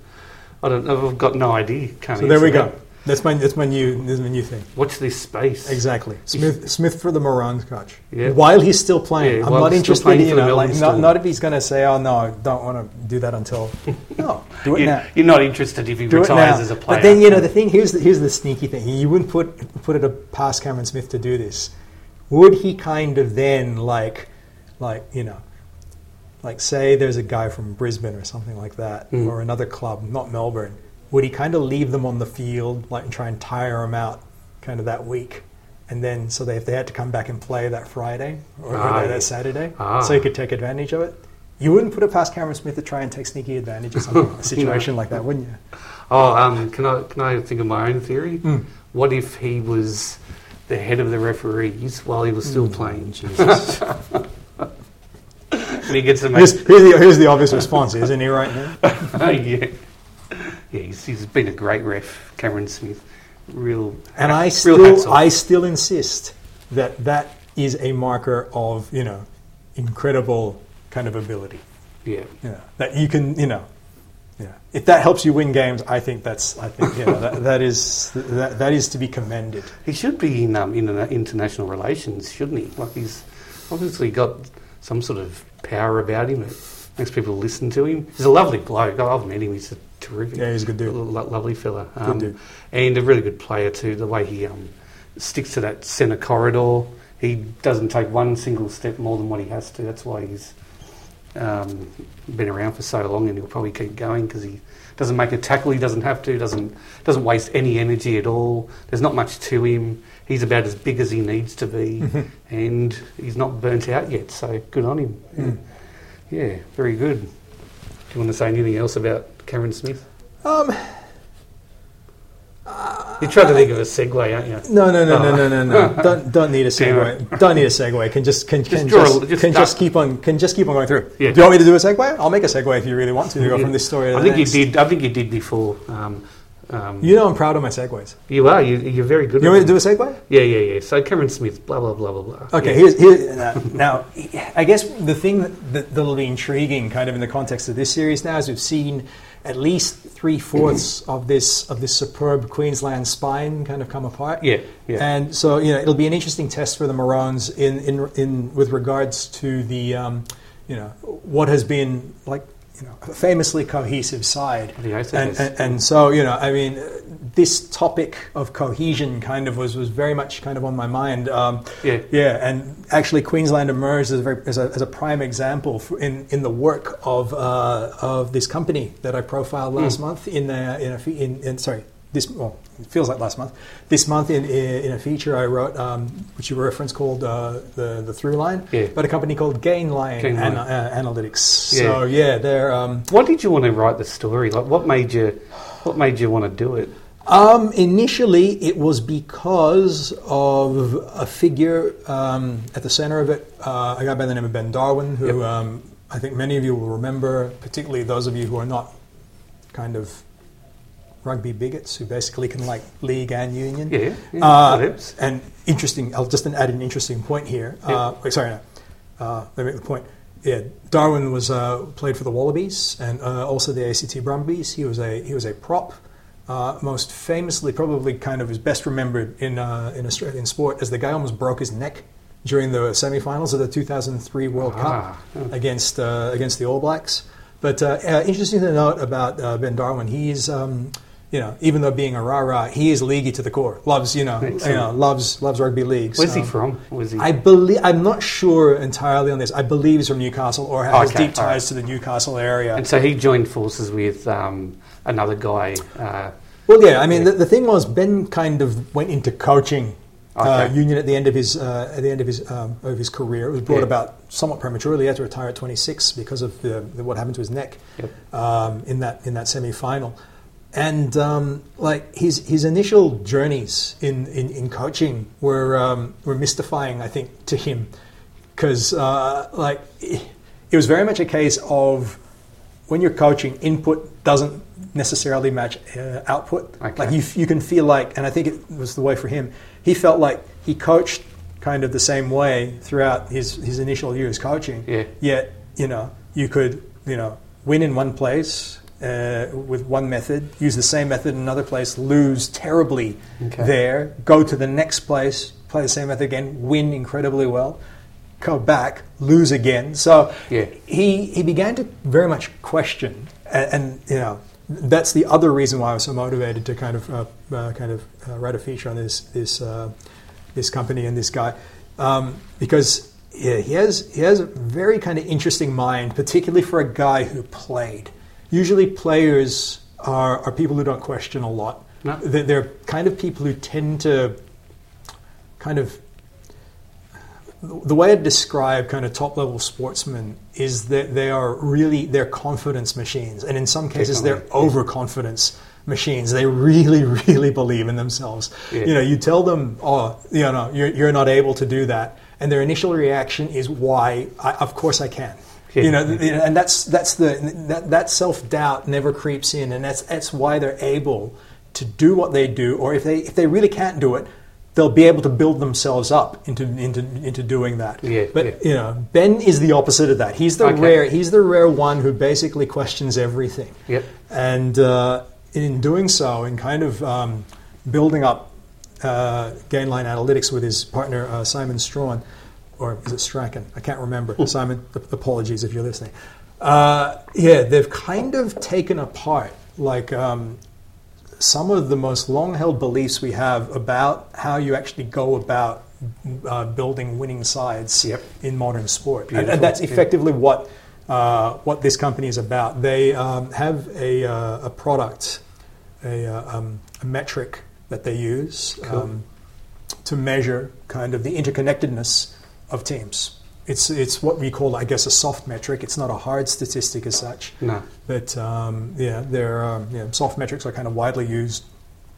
I don't. know. I've got no idea. Can't So there we go. that. That's my that's my new this is my new thing. Watch this space. Exactly. Smith Smith for the Maroons coach. Yeah. While he's still playing, Yeah, I'm not interested. In, you know, like not, not if he's going to say, "Oh no, I don't want to do that until." No, do it You, now. you're not interested if he Do retires as a player. But then you know the thing. Here's the, here's the sneaky thing. You wouldn't put put it past Cameron Smith to do this. Would he kind of then like, like you know, like say there's a guy from Brisbane or something like that, Mm. or another club, not Melbourne. Would he kind of leave them on the field, like and try and tire them out, kind of that week, and then so they if they had to come back and play that Friday or, Ah, that, that Saturday, Ah. so he could take advantage of it. You wouldn't put it past Cameron Smith to try and take sneaky advantage of a situation like that, wouldn't you? Oh, um, can I can I think of my own theory? Mm. What if he was the head of the referees while he was still playing? He gets to make here's, here's, the, here's the obvious response, isn't he, right now? yeah, yeah. He's, he's been a great ref, Cameron Smith. Real And I still. I still insist that that is a marker of, you know, incredible kind of ability. yeah. You know, that you can, you know, yeah. If that helps you win games, I think that's, I think, you know, that, that is that, that is to be commended. He should be in um, in international relations, shouldn't he? Like he's obviously got some sort of power about him that makes people listen to him. He's a lovely bloke. I've met him. He's a terrific, Yeah, he's a good dude. lo- lovely fella, um, dude. and a really good player too. The way he um, sticks to that centre corridor, he doesn't take one single step more than what he has to. That's why he's um, been around for so long, and he'll probably keep going because he doesn't make a tackle. He doesn't have to. Doesn't doesn't waste any energy at all. There's not much to him. He's about as big as he needs to be, and he's not burnt out yet. So good on him. Mm. Yeah, very good. Do you want to say anything else about Cameron Smith? Um, You tried to think of a segue, aren't you? no, no, no, no, Oh. no, no, no. Don't don't need a segue. Don't need a segue. Can just can, can draw a- just, just can just keep on can just keep on going through. Yeah. Do you want me to do a segue? I'll make a segue if you really want to, to go from this story to I think next. you did. I think you did before. Um, um, You know I'm proud of my segues. you are. You, you're very good. You want me to do a segue? Yeah, yeah, yeah. So Cameron Smith, blah blah blah blah blah. Okay, Yeah. here's, here, now, now, I guess the thing that, that, that'll be intriguing, kind of in the context of this series now, is we've seen at least three fourths of this of this superb Queensland spine kind of come apart. Yeah, yeah. And so you know it'll be an interesting test for the Maroons in in, in with regards to the um, you know what has been like you know a famously cohesive side. The And, and, and so you know I mean this topic of cohesion kind of was was very much kind of on my mind. Um, Yeah. yeah, and actually Queensland emerged as a, very, as a, as a prime example in, in the work of uh, of this company that I profiled last month in uh, in, a, in in sorry this well, it feels like last month. This month, in in a feature I wrote, um, which you referenced, called uh, the the Through Line, Yeah. but a company called Gainline, Gainline. Ana- uh, Analytics. Yeah. So yeah, they're. Um, Why did you want to write the story? Like, what made you, what made you want to do it? Um, initially, it was because of a figure um, at the center of it, uh, a guy by the name of Ben Darwin, who Yep. um, I think many of you will remember, particularly those of you who are not kind of rugby bigots, who basically can like league and union. Yeah, yeah, Uh, and interesting, I'll just add an interesting point here. Uh, wait, sorry, no. Uh, let me make the point. Yeah, Darwin was uh, played for the Wallabies and uh, also the ACT Brumbies. He was a he was a prop. Uh, most famously, probably kind of is best remembered in uh, in Australian sport as the guy almost broke his neck during the semi-finals of the 2003 World Ah, Cup against uh, against the All Blacks. But uh, uh, interesting to note about uh, Ben Darwin, he's um, you know even though being a rah rah, he is leaguey to the core. Loves you know you know loves loves rugby league. Where's he from? Was he? I believe I'm not sure entirely on this. I believe he's from Newcastle or has Okay, deep all right. ties to the Newcastle area. and so he joined forces with um, another guy. Uh, Well, yeah, I mean, the, the thing was, Ben kind of went into coaching uh, Union at the end of his uh, at the end of his um, of his career. It was brought Yeah. about somewhat prematurely. He had to retire at 26 because of the, the, what happened to his neck Yep. um, in that in that semi final. And um, like his his initial journeys in, in, in coaching were um, were mystifying, I think, to him, because uh, like it was very much a case of when you're coaching, input doesn't necessarily match uh, output. Okay. Like you, you can feel like, and I think it was the way for him. He felt like he coached kind of the same way throughout his, his initial years coaching. Yeah. Yet, you know, you could, you know, win in one place uh, with one method, use the same method in another place, lose terribly Okay. there, go to the next place, play the same method again, win incredibly well, go back, lose again. So Yeah. he he began to very much question, and, and you know that's the other reason why I was so motivated to kind of uh, uh, kind of uh, write a feature on this this uh, this company and this guy um, because yeah, he has he has a very kind of interesting mind, particularly for a guy who played. Usually, players are, are people who don't question a lot. No. They're, kind of people who tend to kind of the way I describe kind of top level sportsmen is that they are really they're confidence machines, and in some cases they're overconfidence machines. They really, really believe in themselves. Yeah. You know, you tell them, "Oh, you know, you're, you're not able to do that," and their initial reaction is, "Why? I, of course I can." You know, and that's that's the that, that self doubt never creeps in, and that's that's why they're able to do what they do, or if they if they really can't do it, they'll be able to build themselves up into into into doing that. Yeah, but yeah. you know, Ben is the opposite of that. He's the Okay. rare he's the rare one who basically questions everything. Yep. And uh, in doing so, in kind of um, building up uh, Gainline Analytics with his partner uh, Simon Strawn, or is it Strachan? I can't remember. Simon, apologies if you're listening. Uh, yeah, they've kind of taken apart like um, some of the most long-held beliefs we have about how you actually go about uh, building winning sides Yep. in modern sport, and, and that's yeah. effectively what uh, what this company is about. They um, have a, uh, a product, a, uh, um, a metric that they use Cool. um, to measure kind of the interconnectedness of teams. It's it's what we call, I guess, a soft metric. It's not a hard statistic as such. no. But um, yeah, they're um, know, soft metrics are kind of widely used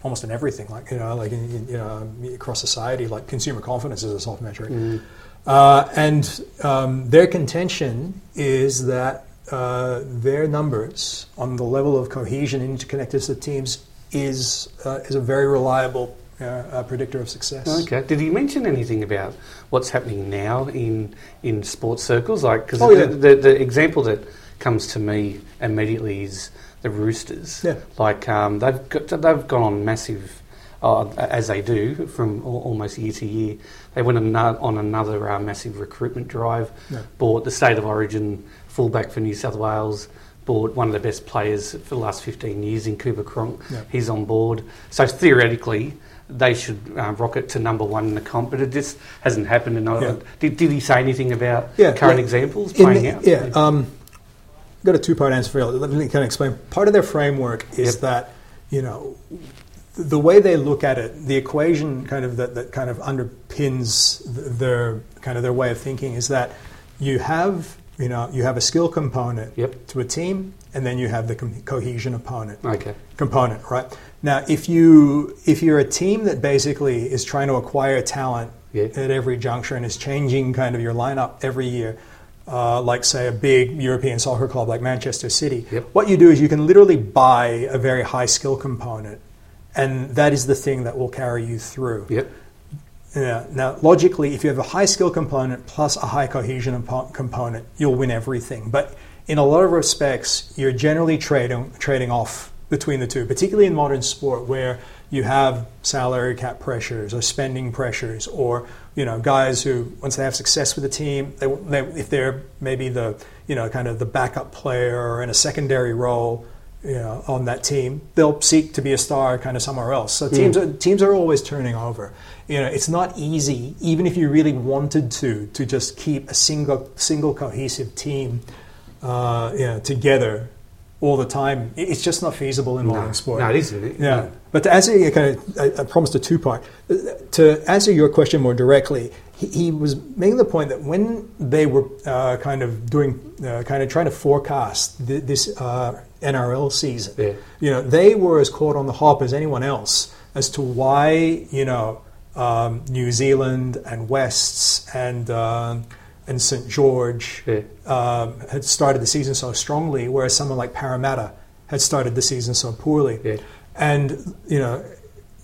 almost in everything, like you know, like in, in, you know, across society. Like consumer confidence is a soft metric, uh, and um, their contention is that uh, their numbers on the level of cohesion and interconnectedness of teams is uh, is a very reliable uh, uh, predictor of success. Okay. Did he mention anything about what's happening now in in sports circles? Like, because Oh, yeah. the, the, the example that comes to me immediately is the Roosters. Yeah. Like, um, they've got, they've gone on massive, uh, as they do from almost year to year. They went on, another uh, massive recruitment drive. Yeah. Bought the state of origin fullback for New South Wales. Bought one of the best players for the last 15 years in Cooper Cronk. Yeah. He's on board. So theoretically, they should uh, rocket to number one in the comp, but it just hasn't happened. And Yeah. did, did he say anything about Yeah, current yeah. examples playing the- out? Yeah, um, got a two-part answer for you. Let me kind of explain. Part of their framework is Yep. that you know the way they look at it, the equation kind of that, that kind of underpins their kind of their way of thinking is that you have you know you have a skill component Yep. to a team, and then you have the cohesion opponent Okay. component, right? Now, if you if you're a team that basically is trying to acquire talent Yeah. at every juncture and is changing kind of your lineup every year, uh, like say a big European soccer club like Manchester City, Yep. what you do is you can literally buy a very high skill component, and that is the thing that will carry you through. Yep. Yeah. Now, logically, if you have a high skill component plus a high cohesion component, you'll win everything. But in a lot of respects, you're generally trading trading off between the two, particularly in modern sport, where you have salary cap pressures or spending pressures, or you know, guys who once they have success with the team, they, they, if they're maybe the you know kind of the backup player or in a secondary role. You know, on that team, they'll seek to be a star kind of somewhere else. So teams are, teams are always turning over. You know, it's not easy, even if you really wanted to, to just keep a single single cohesive team, uh, you know, together all the time. It's just not feasible in modern No, sport. no, it isn't. It- Yeah, no. but to answer your kind of, I, I promised a two part. To answer your question more directly, he, he was making the point that when they were uh, kind of doing, uh, kind of trying to forecast th- this uh, NRL season, Yeah. you know, they were as caught on the hop as anyone else as to why, you know, um, New Zealand and Wests and um and St George Yeah. um, had started the season so strongly, whereas someone like Parramatta had started the season so poorly. Yeah. And you know,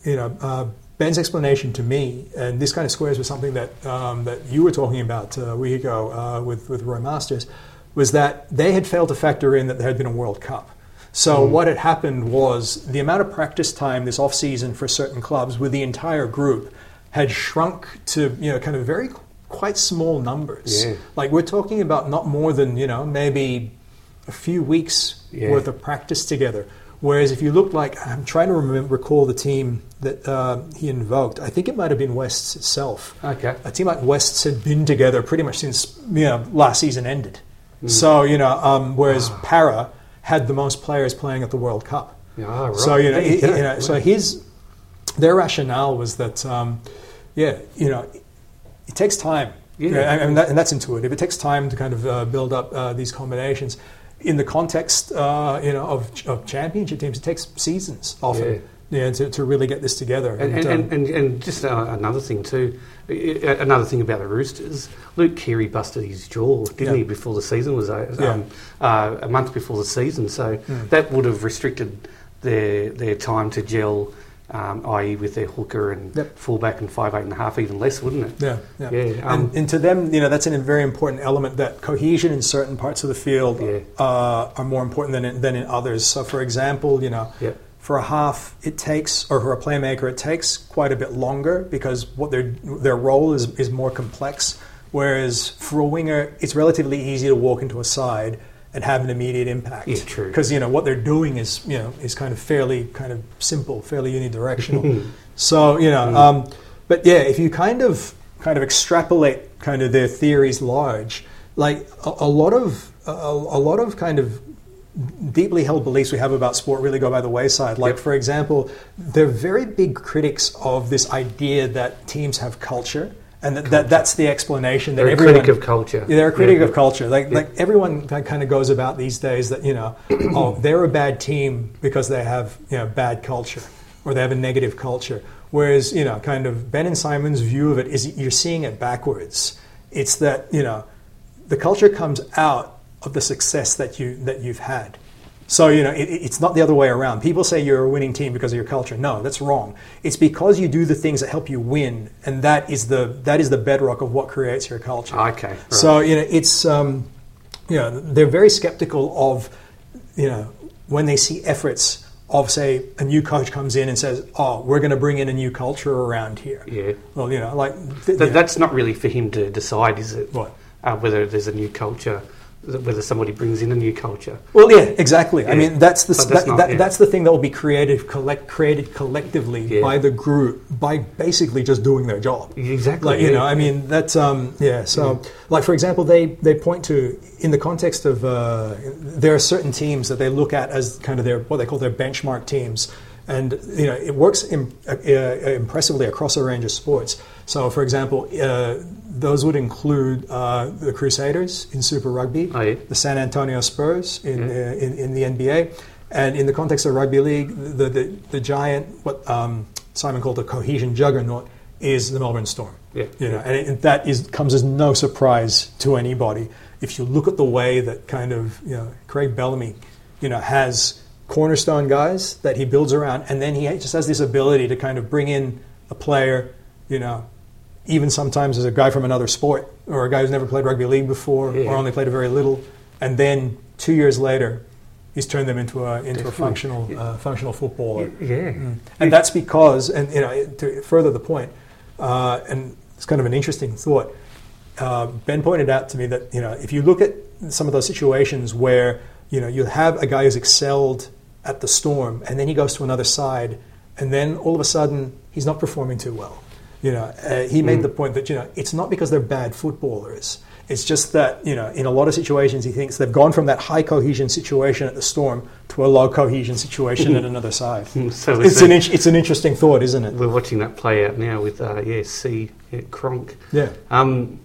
you know, uh, Ben's explanation to me, and this kind of squares with something that um, that you were talking about uh, a week ago uh, with with Roy Masters, was that they had failed to factor in that there had been a World Cup. So what had happened was the amount of practice time this off season for certain clubs with the entire group had shrunk to you know kind of very quite small numbers. Yeah. Like we're talking about not more than you know maybe a few weeks Yeah. worth of practice together. Whereas if you look like I'm trying to remember, recall the team that uh, he invoked. I think it might have been Wests itself. Okay. A team like Wests had been together pretty much since you know last season ended. So you know, um, whereas Parra had the most players playing at the World Cup. Yeah, ah, right. So you know, you you know, so his their rationale was that um, yeah, you know, it takes time. Yeah. And, and that, and that's intuitive. It takes time to kind of uh, build up uh, these combinations. In the context, uh, you know, of, of championship teams, it takes seasons often. Yeah. to, to really get this together. And, and, um, and, and, and just uh, another thing too, uh, another thing about the Roosters, Luke Keary busted his jaw, didn't Yeah. he, before the season was over, Yeah. um, uh, a month before the season. So Mm. that would have restricted their their time to gel, um, i.e., with their hooker and Yep. fullback and five eight and a half, even less, wouldn't it? Yeah, yeah. Yeah, um, and, and to them, you know, that's a very important element that cohesion in certain parts of the field Yeah. uh, are more important than in, than in others. So, for example, you know, Yep. for a half, it takes, or for a playmaker, it takes quite a bit longer because what their their role is is more complex. Whereas for a winger, it's relatively easy to walk into a side and have an immediate impact. Yeah, true. Because you know what they're doing is you know is kind of fairly kind of simple, fairly unidirectional. so you know, um, but yeah, if you kind of kind of extrapolate kind of their theories large, like a, a lot of a, a lot of kind of deeply held beliefs we have about sport really go by the wayside. Like, Yep. for example, they're very big critics of this idea that teams have culture, and that, that that's the explanation that They're a everyone. critic of culture. Yeah, they're a critic Yeah. of culture. Like, Yeah. like everyone kind of goes about these days that you know, oh, they're a bad team because they have you know bad culture, or they have a negative culture. Whereas you know, kind of Ben and Simon's view of it is you're seeing it backwards. It's that you know, the culture comes out of the success that you that you've had. So you know, it, it's not the other way around. People say you're a winning team because of your culture. No, that's wrong. It's because you do the things that help you win, and that is the that is the bedrock of what creates your culture. Okay, right. So you know, it's um, you know, they're very skeptical of you know when they see efforts of say a new coach comes in and says, "Oh, we're going to bring in a new culture around here." Yeah. Well, you know, like th- you know, that's not really for him to decide, is it? What? Uh, whether there's a new culture, whether somebody brings in a new culture. Well, yeah, exactly. I mean, that's the that's that, not- that, yeah. that's the thing that will be created collect created collectively Yeah. by the group by basically just doing their job. Exactly. Like you know, I mean, that's um, yeah. So, like for example, they they point to in the context of uh, there are certain teams that they look at as kind of their what they call their benchmark teams, and you know it works Im- uh, uh, impressively across a range of sports. So, for example, uh, those would include uh, the Crusaders in Super Rugby, Oh, the San Antonio Spurs in, Yeah. uh, in in the NBA, and in the context of rugby league, the the, the giant what um, Simon called the cohesion juggernaut is the Melbourne Storm. Yeah. You know, and it, that is comes as no surprise to anybody. If you look at the way that kind of you know Craig Bellamy, you know, has cornerstone guys that he builds around, and then he just has this ability to kind of bring in a player, you know, even sometimes as a guy from another sport or a guy who's never played rugby league before Yeah. or only played a very little, and then two years later, he's turned them into a into a functional uh, functional footballer. Yeah. And that's because, and you know, to further the point, uh, and it's kind of an interesting thought. Uh, ben pointed out to me that you know if you look at some of those situations where you know you have a guy who's excelled at the Storm, and then he goes to another side, and then all of a sudden he's not performing too well. You know, uh, he made the point that you know it's not because they're bad footballers. It's just that you know in a lot of situations he thinks they've gone from that high cohesion situation at the Storm to a low cohesion situation at another side. So It's it's, an in- it's an interesting thought, isn't it? we're watching that play out now with uh, yeah C yeah, Cronk. Yeah. Um,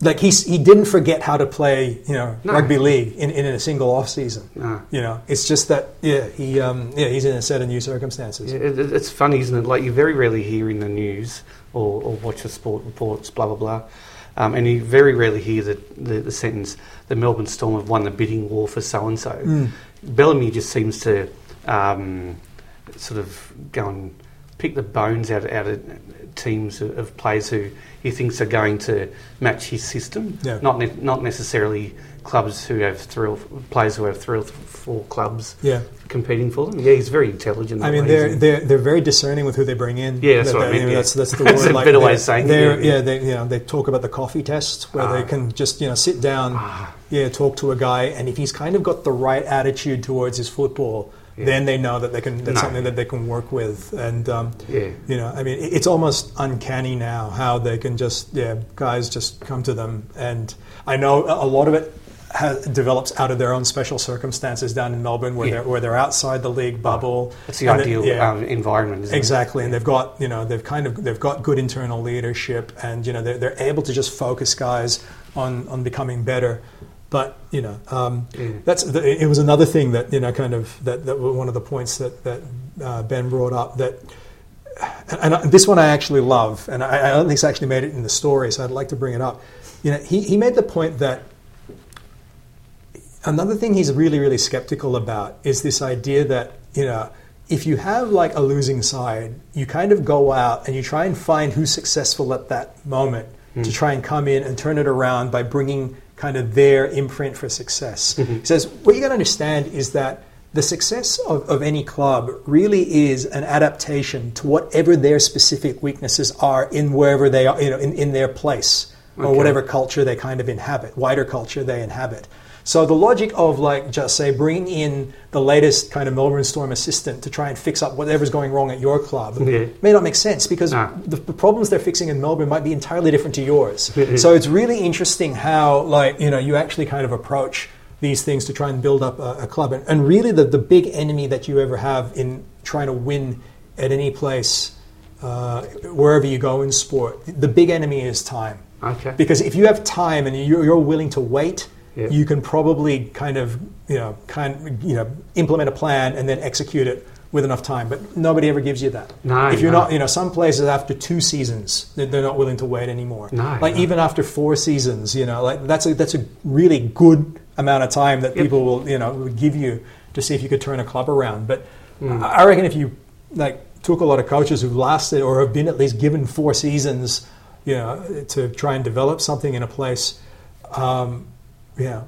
Like he's, he didn't forget how to play, you know, No. rugby league in, in a single off season. no. You know, it's just that yeah, he um, yeah he's in a set of new circumstances. Yeah, it, it's funny, isn't it? Like you very rarely hear in the news or, or watch the sport reports, blah blah blah, um, and you very rarely hear the, the, the sentence, "The Melbourne Storm have won the bidding war for so and so." Bellamy just seems to um, sort of go and pick the bones out, out of teams of, players who he thinks are going to match his system. Yeah. Not ne- not necessarily clubs who have three or players who have three or four clubs Yeah, competing for them. Yeah, he's very intelligent. I mean they're they're they're very discerning with who they bring in. Yeah, that's That- what I mean, yeah. That's that's the That's word. a like better way of saying it, yeah. Yeah, they you know they talk about the coffee test where Ah. they can just you know sit down, yeah, talk to a guy, and if he's kind of got the right attitude towards his football. Yeah. Then they know that they can. That's No. something that they can work with, and um, Yeah. you know, I mean, it's almost uncanny now how they can just, yeah, guys just come to them. And I know a lot of it ha develops out of their own special circumstances down in Melbourne where, Yeah. they're, where they're outside the league bubble. It's the And ideal yeah. um, environment, isn't Exactly, and they've got you know they've kind of they've got good internal leadership, and you know they're, they're able to just focus guys on on becoming better. But you know um, Yeah. that's the, it was another thing that you know kind of that that was one of the points that that uh, Ben brought up that. And and this one I actually love, and I, I don't think it's actually made it in the story, so I'd like to bring it up. You know, he, he made the point that another thing he's really really skeptical about is this idea that you know if you have like a losing side you kind of go out and you try and find who's successful at that moment to try and come in and turn it around by bringing kind of their imprint for success mm-hmm. he says what you got to understand is that the success of, of any club really is an adaptation to whatever their specific weaknesses are in wherever they are you know in, in their place or Okay. whatever culture they kind of inhabit, wider culture they inhabit. So the logic of like just say bringing in the latest kind of Melbourne Storm assistant to try and fix up whatever's going wrong at your club Yeah. may not make sense because Nah. the, the problems they're fixing in Melbourne might be entirely different to yours. So it's really interesting how like you know you actually kind of approach these things to try and build up a, a club and, and really the, the big enemy that you ever have in trying to win at any place uh, wherever you go in sport the big enemy is time Okay. because if you have time and you're, you're willing to wait, Yeah. you can probably kind of you know kind you know implement a plan and then execute it with enough time. But nobody ever gives you that. No, if you're no. not, you know, some places after two seasons they're they're not willing to wait anymore. No, like no. even after four seasons, you know, like that's a that's a really good amount of time that Yep. people will you know would give you to see if you could turn a club around. But. I I reckon if you like took a lot of coaches who've lasted or have been at least given four seasons, you know, to try and develop something in a place, um, yeah,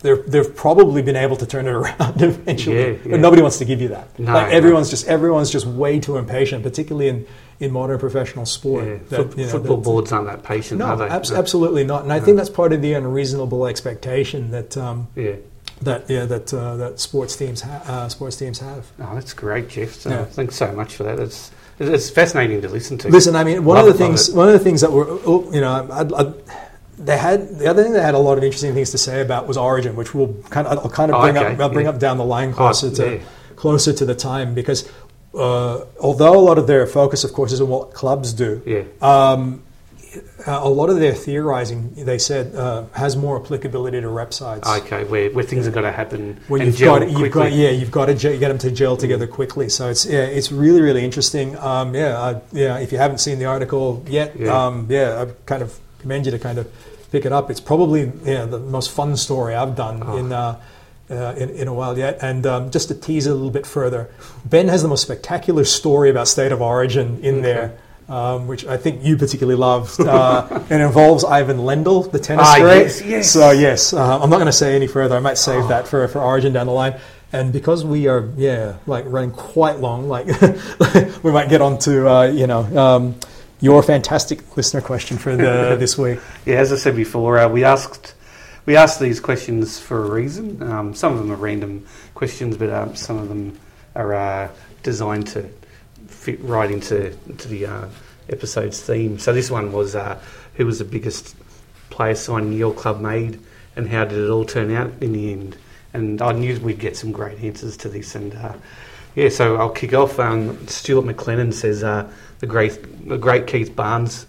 they're, they've probably been able to turn it around eventually. Yeah, yeah. But nobody wants to give you that. No, like no. everyone's just everyone's just way too impatient, particularly in, in modern professional sport. Yeah. that, you know, football boards aren't that patient, No, are they? No. absolutely not. And I think that's part of the unreasonable expectation that um, Yeah. that yeah that uh, that sports teams ha- uh, sports teams have. Oh, that's great, Jeff. So Yeah. Thanks so much for that. It's it's fascinating to listen to. Listen, I mean, one Love of the things it. one of the things that were oh, you know I'd, I'd, they had the other thing they had a lot of interesting things to say about was Origin, which we'll kind of I'll kind of Oh, bring okay, up I'll bring yeah. up down the line closer to yeah. closer to the time because uh, although a lot of their focus, of course, is on what clubs do, Yeah. um, a lot of their theorizing, they said, uh, has more applicability to rep sides. Okay, where, where things have got to happen and you've gel got, you've quickly. got, yeah, you've got to ge- get them to gel together quickly. So it's, yeah, it's really, really interesting. Um, yeah, uh, yeah. If you haven't seen the article yet, Yeah. um, yeah, I kind of commend you to kind of pick it up. It's probably yeah the most fun story I've done Oh. in, uh, uh, in in a while yet. And um, just to tease it a little bit further, Ben has the most spectacular story about state of origin in there. Um, which I think you particularly loved, uh, it involves Ivan Lendl, the tennis Ah, great. yes, yes. So yes, uh, I'm not going to say any further. I might save that for, for Origin down the line. And because we are, yeah, like running quite long, like we might get on to, uh, you know, um, your fantastic listener question for the this week. Yeah, as I said before, uh, we asked we asked these questions for a reason. Um, some of them are random questions, but um, some of them are uh, designed to fit right into, into the uh, episode's theme. So this one was uh, who was the biggest player signing your club made, and how did it all turn out in the end? And I knew we'd get some great answers to this, and uh, yeah, so I'll kick off. Um, Stuart McLennan says uh, the great the great Keith Barnes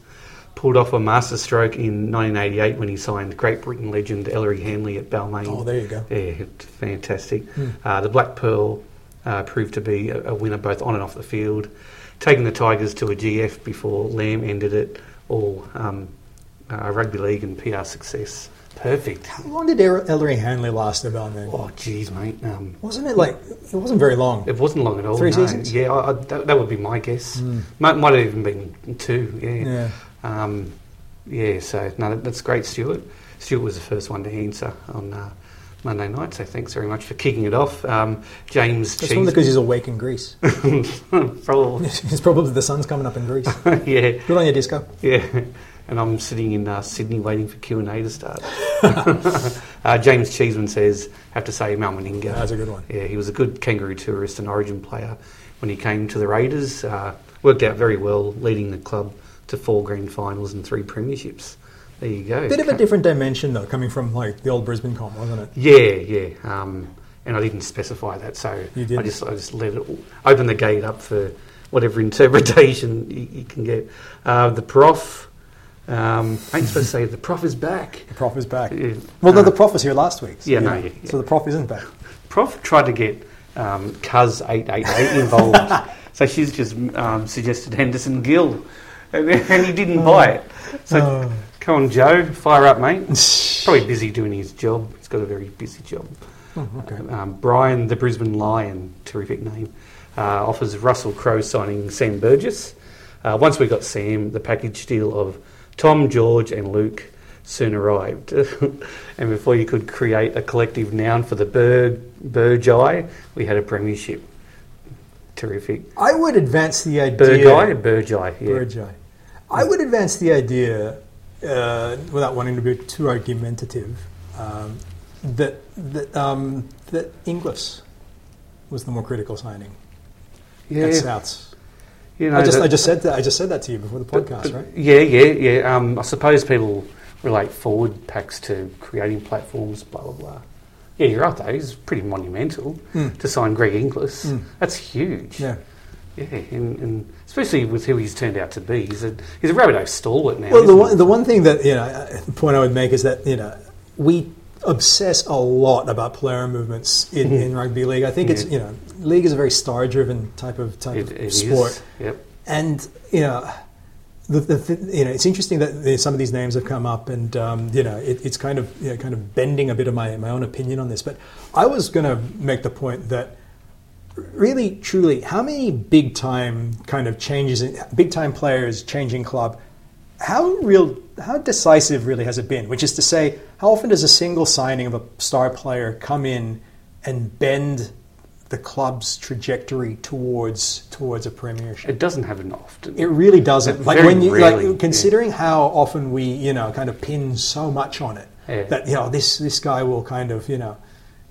pulled off a masterstroke in 1988 when he signed Great Britain legend Ellery Hanley at Balmain. Oh, there you go. Yeah, fantastic. Hmm. Uh, the Black Pearl uh, proved to be a, a winner both on and off the field, taking the Tigers to a GF before Lamb ended it all. Um, uh, rugby league and PR success. Perfect. How long did Er- Ellery Hanley last at Balmain? Oh, geez, mate. Um, Wasn't it like it wasn't very long? it wasn't long at all. Three no. seasons? Yeah, I, I, that, that would be my guess. Hmm. Might, might have even been two. Yeah. Yeah. Um, yeah, so no, that- that's great, Stuart. Stuart was the first one to answer on uh, Monday night, so thanks very much for kicking it off. Um, James That's probably because he's awake in Greece. Probably, it's probably the sun's coming up in Greece. yeah, Good on your Disco. yeah. And I'm sitting in uh, Sydney waiting for Q and A to start. uh, James Cheeseman says, "Have to say, Mal Meninga. That's a good one. Yeah, he was a good kangaroo tourist and Origin player when he came to the Raiders. Uh, worked out very well, leading the club to four grand finals and three premierships. There you go. Bit of a different dimension though, coming from like the old Brisbane comp, wasn't it? Yeah, yeah. Um, and I didn't specify that, so You I just I just let it open the gate up for whatever interpretation you, you can get. Uh, the prof, um, I ain't supposed to say the prof is back. The prof is back. Yeah. Well, no, Uh, the prof was here last week. so, Yeah, no, yeah, yeah. So the prof isn't back. Prof tried to get um, Cuz eight eight eight involved, so she's just um, suggested Henderson Gill, and, and he didn't buy it. So Oh. come on, Joe, fire up, mate. Probably busy doing his job. He's got a very busy job. Oh, okay. Um, Brian, the Brisbane Lion, terrific name, uh, offers Russell Crowe signing Sam Burgess. Uh, once we got Sam, the package deal of Tom, George, and Luke soon arrived. and before you could create a collective noun for the Berg, Burgeye, we had a premiership. Terrific. I would advance the idea. Burgeye? Burgeye, yeah. Burgeye. I would advance the idea, uh, without wanting to be too argumentative, um, that that um, that Inglis was the more critical signing Yeah, at Souths. You know, I just that- I just said that I just said that to you before the podcast, but- right? Yeah, yeah, yeah. Um, I suppose people relate forward packs to creating platforms, blah blah blah. Yeah, you're right though. It's pretty monumental Mm. to sign Greg Inglis. Mm. That's huge. Yeah. yeah, and, and especially with who he's turned out to be. He's a he's a Rabbitoh stalwart now. Well, the one, he? the one thing that you know, uh, the point I would make is that you know we obsess a lot about player movements in, Mhm. in rugby league. I think it's you know, league is a very star-driven type of type It- of it is. sport, Yep. and you know. The, the, you know, it's interesting that some of these names have come up, and um, you know, it, it's kind of you know, kind of bending a bit of my, my own opinion on this. But I was going to make the point that really, truly, how many big time kind of changes, in, big time players changing club, how real, how decisive really has it been? Which is to say, how often does a single signing of a star player come in and bend the club's trajectory towards towards a premiership? It doesn't happen often. It really doesn't. Like when you rarely, like considering how often we you know kind of pin so much on it Yeah. that you know this this guy will kind of you know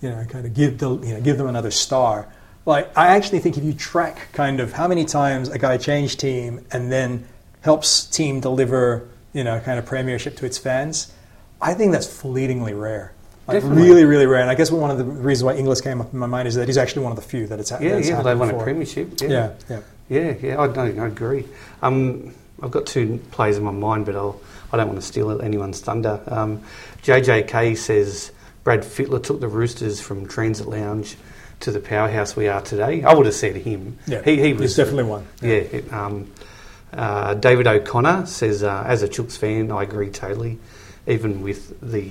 you know kind of give the you know give them another star. Like I actually think if you track kind of how many times a guy changed team and then helps team deliver you know kind of premiership to its fans, I think that's fleetingly rare. Like Definitely. really, really rare. And I guess one of the reasons why Inglis came up in my mind is that he's actually one of the few that it's ha- Yeah, yeah, they happened won a premiership. Yeah, yeah. Yeah, yeah, I, no, I agree. Um, I've got two players in my mind, but I'll, I don't want to steal anyone's thunder. Um, JJK says Brad Fittler took the Roosters from Transit Lounge to the powerhouse we are today. I would have said him. Yeah, he, he he's was definitely one. Yeah. it, um, uh, David O'Connor says, uh, as a Chooks fan, I agree totally, even with the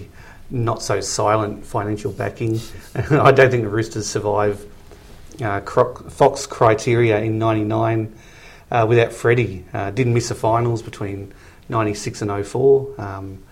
not so silent financial backing. I don't think the Roosters survive uh, Fox criteria in '99 uh, without Freddie. Uh, didn't miss the finals between '96 and 04. Um,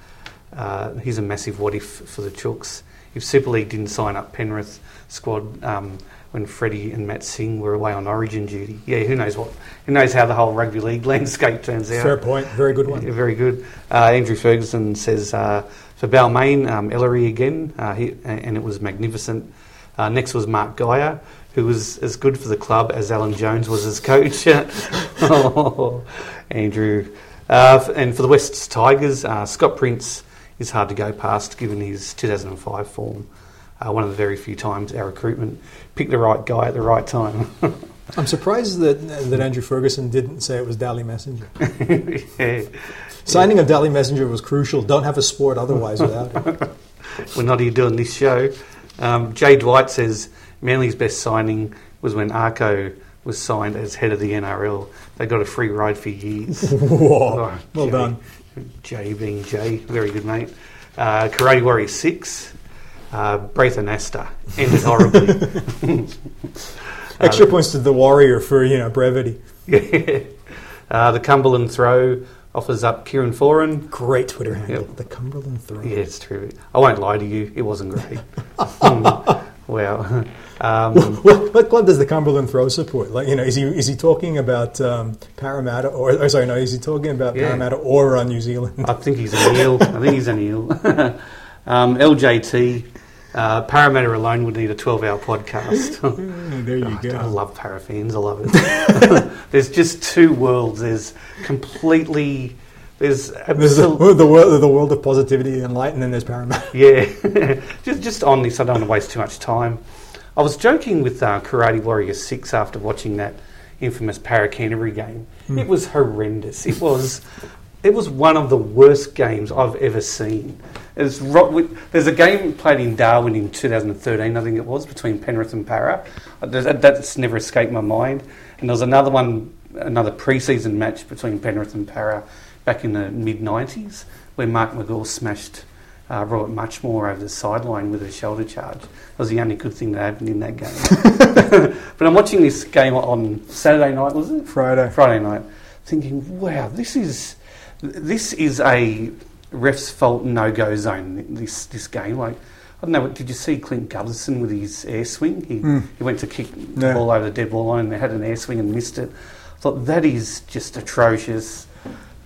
he's a massive what if for the Chooks. If Super League didn't sign up Penrith squad um, when Freddie and Matt Sing were away on Origin duty, yeah, who knows what? Who knows how the whole rugby league landscape turns out? Fair point. Very good one. Yeah, very good. Uh, Andrew Ferguson says uh, for Balmain, um, Ellery again, uh, he, and it was magnificent. Uh, next was Mark Geyer, who was as good for the club as Alan Jones was as coach. oh, Andrew. Uh, and for the West Tigers, uh, Scott Prince is hard to go past given his 2005 form. Uh, one of the very few times our recruitment picked the right guy at the right time. I'm surprised that that Andrew Ferguson didn't say it was Dally Messenger. yeah. Signing of Dally Messenger was crucial. Don't have a sport otherwise without it. we're not here doing this show. Um, Jay Dwight says Manly's best signing was when Arco was signed as head of the NRL. They got a free ride for years. Whoa. Oh, Well Jay. done. Jay being Jay, very good mate. Uh, Karate Warrior 6, uh, Braith Anasta, ended horribly. Extra points to the Warrior for you know brevity. Yeah. uh, the Cumberland Throw offers up Kieran Foran. Great Twitter handle. Yep. The Cumberland Throw. Yeah, it's true. I won't lie to you, it wasn't great. wow. Um, What, what club does the Cumberland Throw support? Like, you know, is he is he talking about um, Parramatta or, or sorry, no, is he talking about Yeah. Parramatta or uh, New Zealand? I think he's an eel. I think he's an eel. um, LJT, uh, Parramatta alone would need a 12 hour podcast. Mm, there you go. I love Parra fans. I love it. there's just two worlds. There's completely. There's There's the, the world, the world of positivity and light, and then there's Parramatta. yeah. just just on this, I don't want to waste too much time. I was joking with uh, Karate Warrior Six after watching that infamous Parra Canterbury game. It was horrendous. It was. It was one of the worst games I've ever seen. It's ro- with- there's a game played in Darwin in 2013, I think it was, between Penrith and Parra. Uh, that's never escaped my mind. And there was another one, another pre-season match between Penrith and Parra back in the mid 90s, where Mark McGaw smashed uh, Robert Muchmore over the sideline with a shoulder charge. That was the only good thing that happened in that game. but I'm watching this game on Saturday night, was it? Friday. Friday night, thinking, wow, this is this is a ref's fault no go zone. This this game, like I don't know. Did you see Clint Gutherson with his air swing? He Mm. he went to kick the Yeah. ball over the dead ball line and they had an air swing and missed it. I thought that is just atrocious.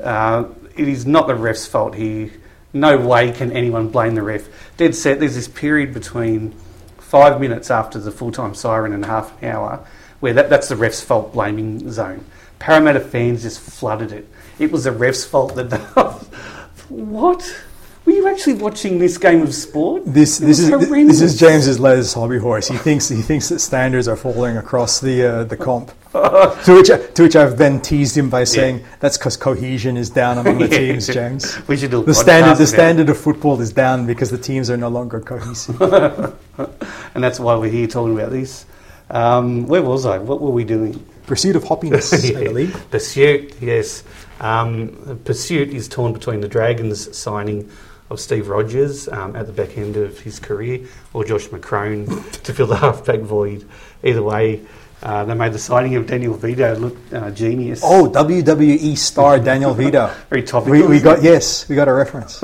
Uh, it is not the ref's fault here. No way can anyone blame the ref. Dead set. There's this period between five minutes after the full time siren and half an hour where that, that's the ref's fault blaming zone. Parramatta fans just flooded it. It was the ref's fault that. what? Were you actually watching this game of sport? This this is this horrendous. is James's Les hobby horse. He thinks he thinks that standards are falling across the uh, the comp. to which I, to which I've then teased him by saying that's because cohesion is down among the Yeah. teams, James. We should do The standard the standard of football is down because the teams are no longer cohesive. and that's why we're here talking about this. Um, where was I? What were we doing? Pursuit of hoppiness, I believe. Pursuit, yes. Um, Pursuit is torn between the Dragons signing of Steve Rogers um, at the back end of his career or Josh McCrone to fill the halfback void. Either way, uh, they made the signing of Daniel Vidot look uh, genius. Oh, WWE star Daniel Vidot. very topical. We, we got it? yes, we got a reference.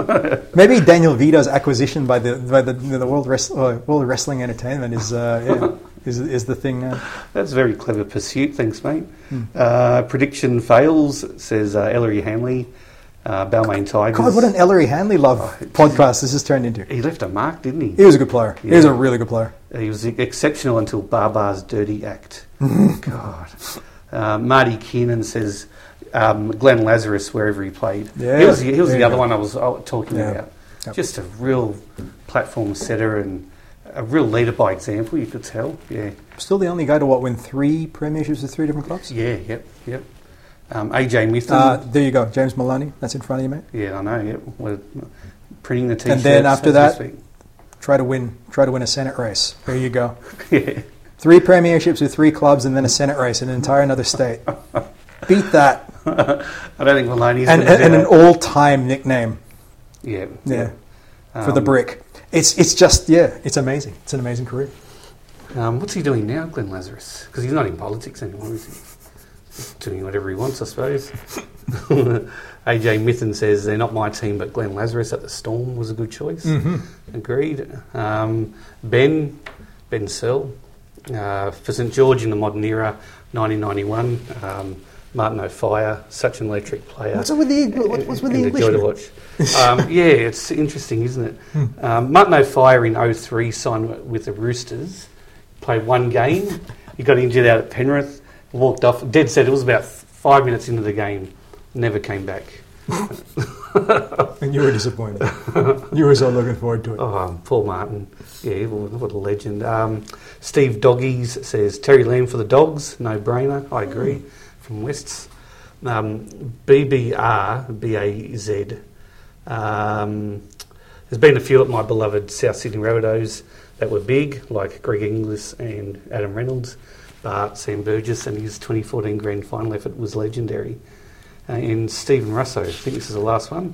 Maybe Daniel Vidot's acquisition by the by the, the World Rest, uh, World Wrestling Entertainment is uh, yeah, is is the thing now. That's a very clever pursuit. Thanks, mate. Hmm. Uh, prediction fails, says uh, Ellery Hanley. Uh, Balmain Tigers. God, what an Ellery Hanley love Oh, podcast this has turned into. He left a mark, didn't he? He was a good player. He was a really good player. He was exceptional until Barbar's dirty act. God. Uh, Marty Keenan says um, Glenn Lazarus wherever he played. Yeah, he was, he was the other go. one I was talking Yeah. about. Yep. Just a real platform setter and a real leader by example. You could tell. Yeah, Still the only guy to what win three premierships with three different clubs. yeah, yep, yep. Um, AJ Mithun. Uh, there you go, James Maloney. That's in front of you, mate. yeah, I know. Yep. We're printing the t-shirts. And then after that- Try to win. Try to win a Senate race. There you go. yeah. Three premierships with three clubs, and then a Senate race in an entire another state. Beat that, I don't think Maloney's and, gonna and an all-time nickname yeah, Yeah. for the Um, brick. It's it's just yeah, it's amazing. It's an amazing career. Um, what's he doing now, Glenn Lazarus? Because he's not in politics anymore, is he? He's doing whatever he wants, I suppose. AJ Mithun says they're not my team, but Glenn Lazarus at the Storm was a good choice. Mm-hmm. Agreed. Um, ben, Ben Searle, uh, for St George in the modern era, 1991. Um, Martin O'Fire, such an electric player. What's with the what, what's with the and a joy to watch. Um, yeah, it's interesting, isn't it? Um, Martin O'Fire in 03 signed with the Roosters, played one game. He got injured out at Penrith, walked off. Dead said it was about five minutes into the game, never came back. And you were disappointed. you were so looking forward to it. Oh, um, Paul Martin. Yeah, what what a legend. Um, Steve Doggies says Terry Lamb for the Dogs, no brainer. I agree. From Wests. Um, BBR, BAZ. Um, there's been a few at my beloved South Sydney Rabbitohs that were big, like Greg Inglis and Adam Reynolds. But Sam Burgess and his 2014 grand final effort was legendary. Uh, and Stephen Russo, I think this is the last one.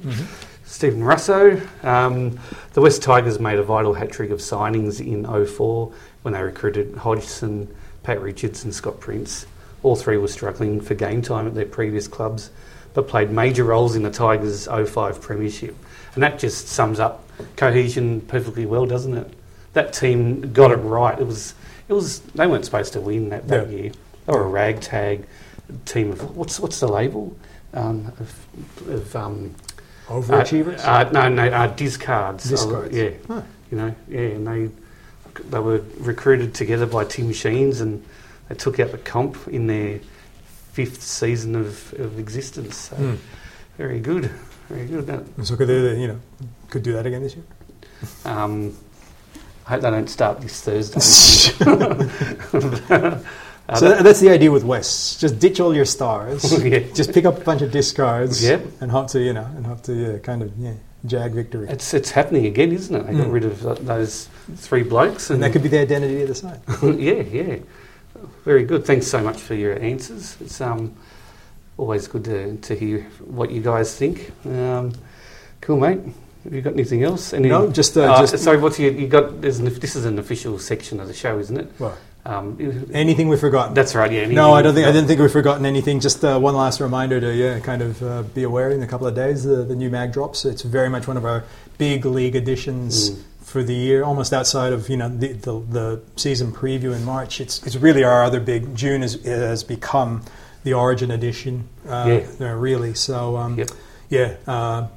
Stephen Russo. Um, the West Tigers made a vital hat trick of signings in 04 when they recruited Hodgson, Pat Richards, and Scott Prince. All three were struggling for game time at their previous clubs, but played major roles in the Tigers' 05 premiership. And that just sums up cohesion perfectly well, doesn't it? That team got it right. It was, it was. They weren't supposed to win that, that Yeah. year. They were a ragtag team of what's what's the label um, of, of um, Overachievers. uh, uh, no, no, uh, discards. Discards. Uh, yeah, you know, yeah, and they they were recruited together by Tim Sheens, and they took out the comp in their fifth season of, of existence. So Hmm. very good, very good. Uh, So could they, you know, could do that again this year? Um, I hope they don't start this Thursday. Uh, so that- that's the idea with West. Just ditch all your stars. Yeah. Just pick up a bunch of discards. Yep. And hope to, you know, and hope to kind of yeah, jag victory. it's it's happening again, isn't it? They got Mm. rid of th- those three blokes, and that could be the identity of the side. yeah, yeah. Very good. Thanks so much for your answers. It's um, always good to, to hear what you guys think. Um, cool, mate. Have you got anything else? Any, No, just, uh, uh, just- sorry. What's you, you got? There's an, this is an official section of the show, isn't it? Well, Um, anything we've forgotten? that's right. Yeah. No, I don't think I didn't think we've forgotten anything. Just uh, one last reminder to yeah, kind of uh, be aware in a couple of days the, the new mag drops. It's very much one of our big league editions Mm. For the year, almost outside of you know the, the, the season preview in March. It's it's really our other big. June is, has become the Origin edition. Uh, Yeah. uh, really. So um, Yep. yeah, uh,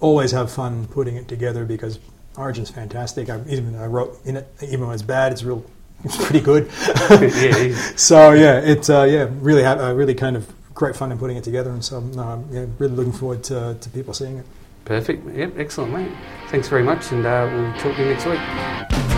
always have fun putting it together because Origin's fantastic. I, even I wrote in it, even when it's bad, it's real. It's pretty good. yeah. So yeah, it's uh, yeah really ha- uh, really kind of great fun in putting it together, and so um, yeah, really looking forward to, to people seeing it. Perfect. Yep. Excellent, mate. Thanks very much, and uh, we'll talk to you next week.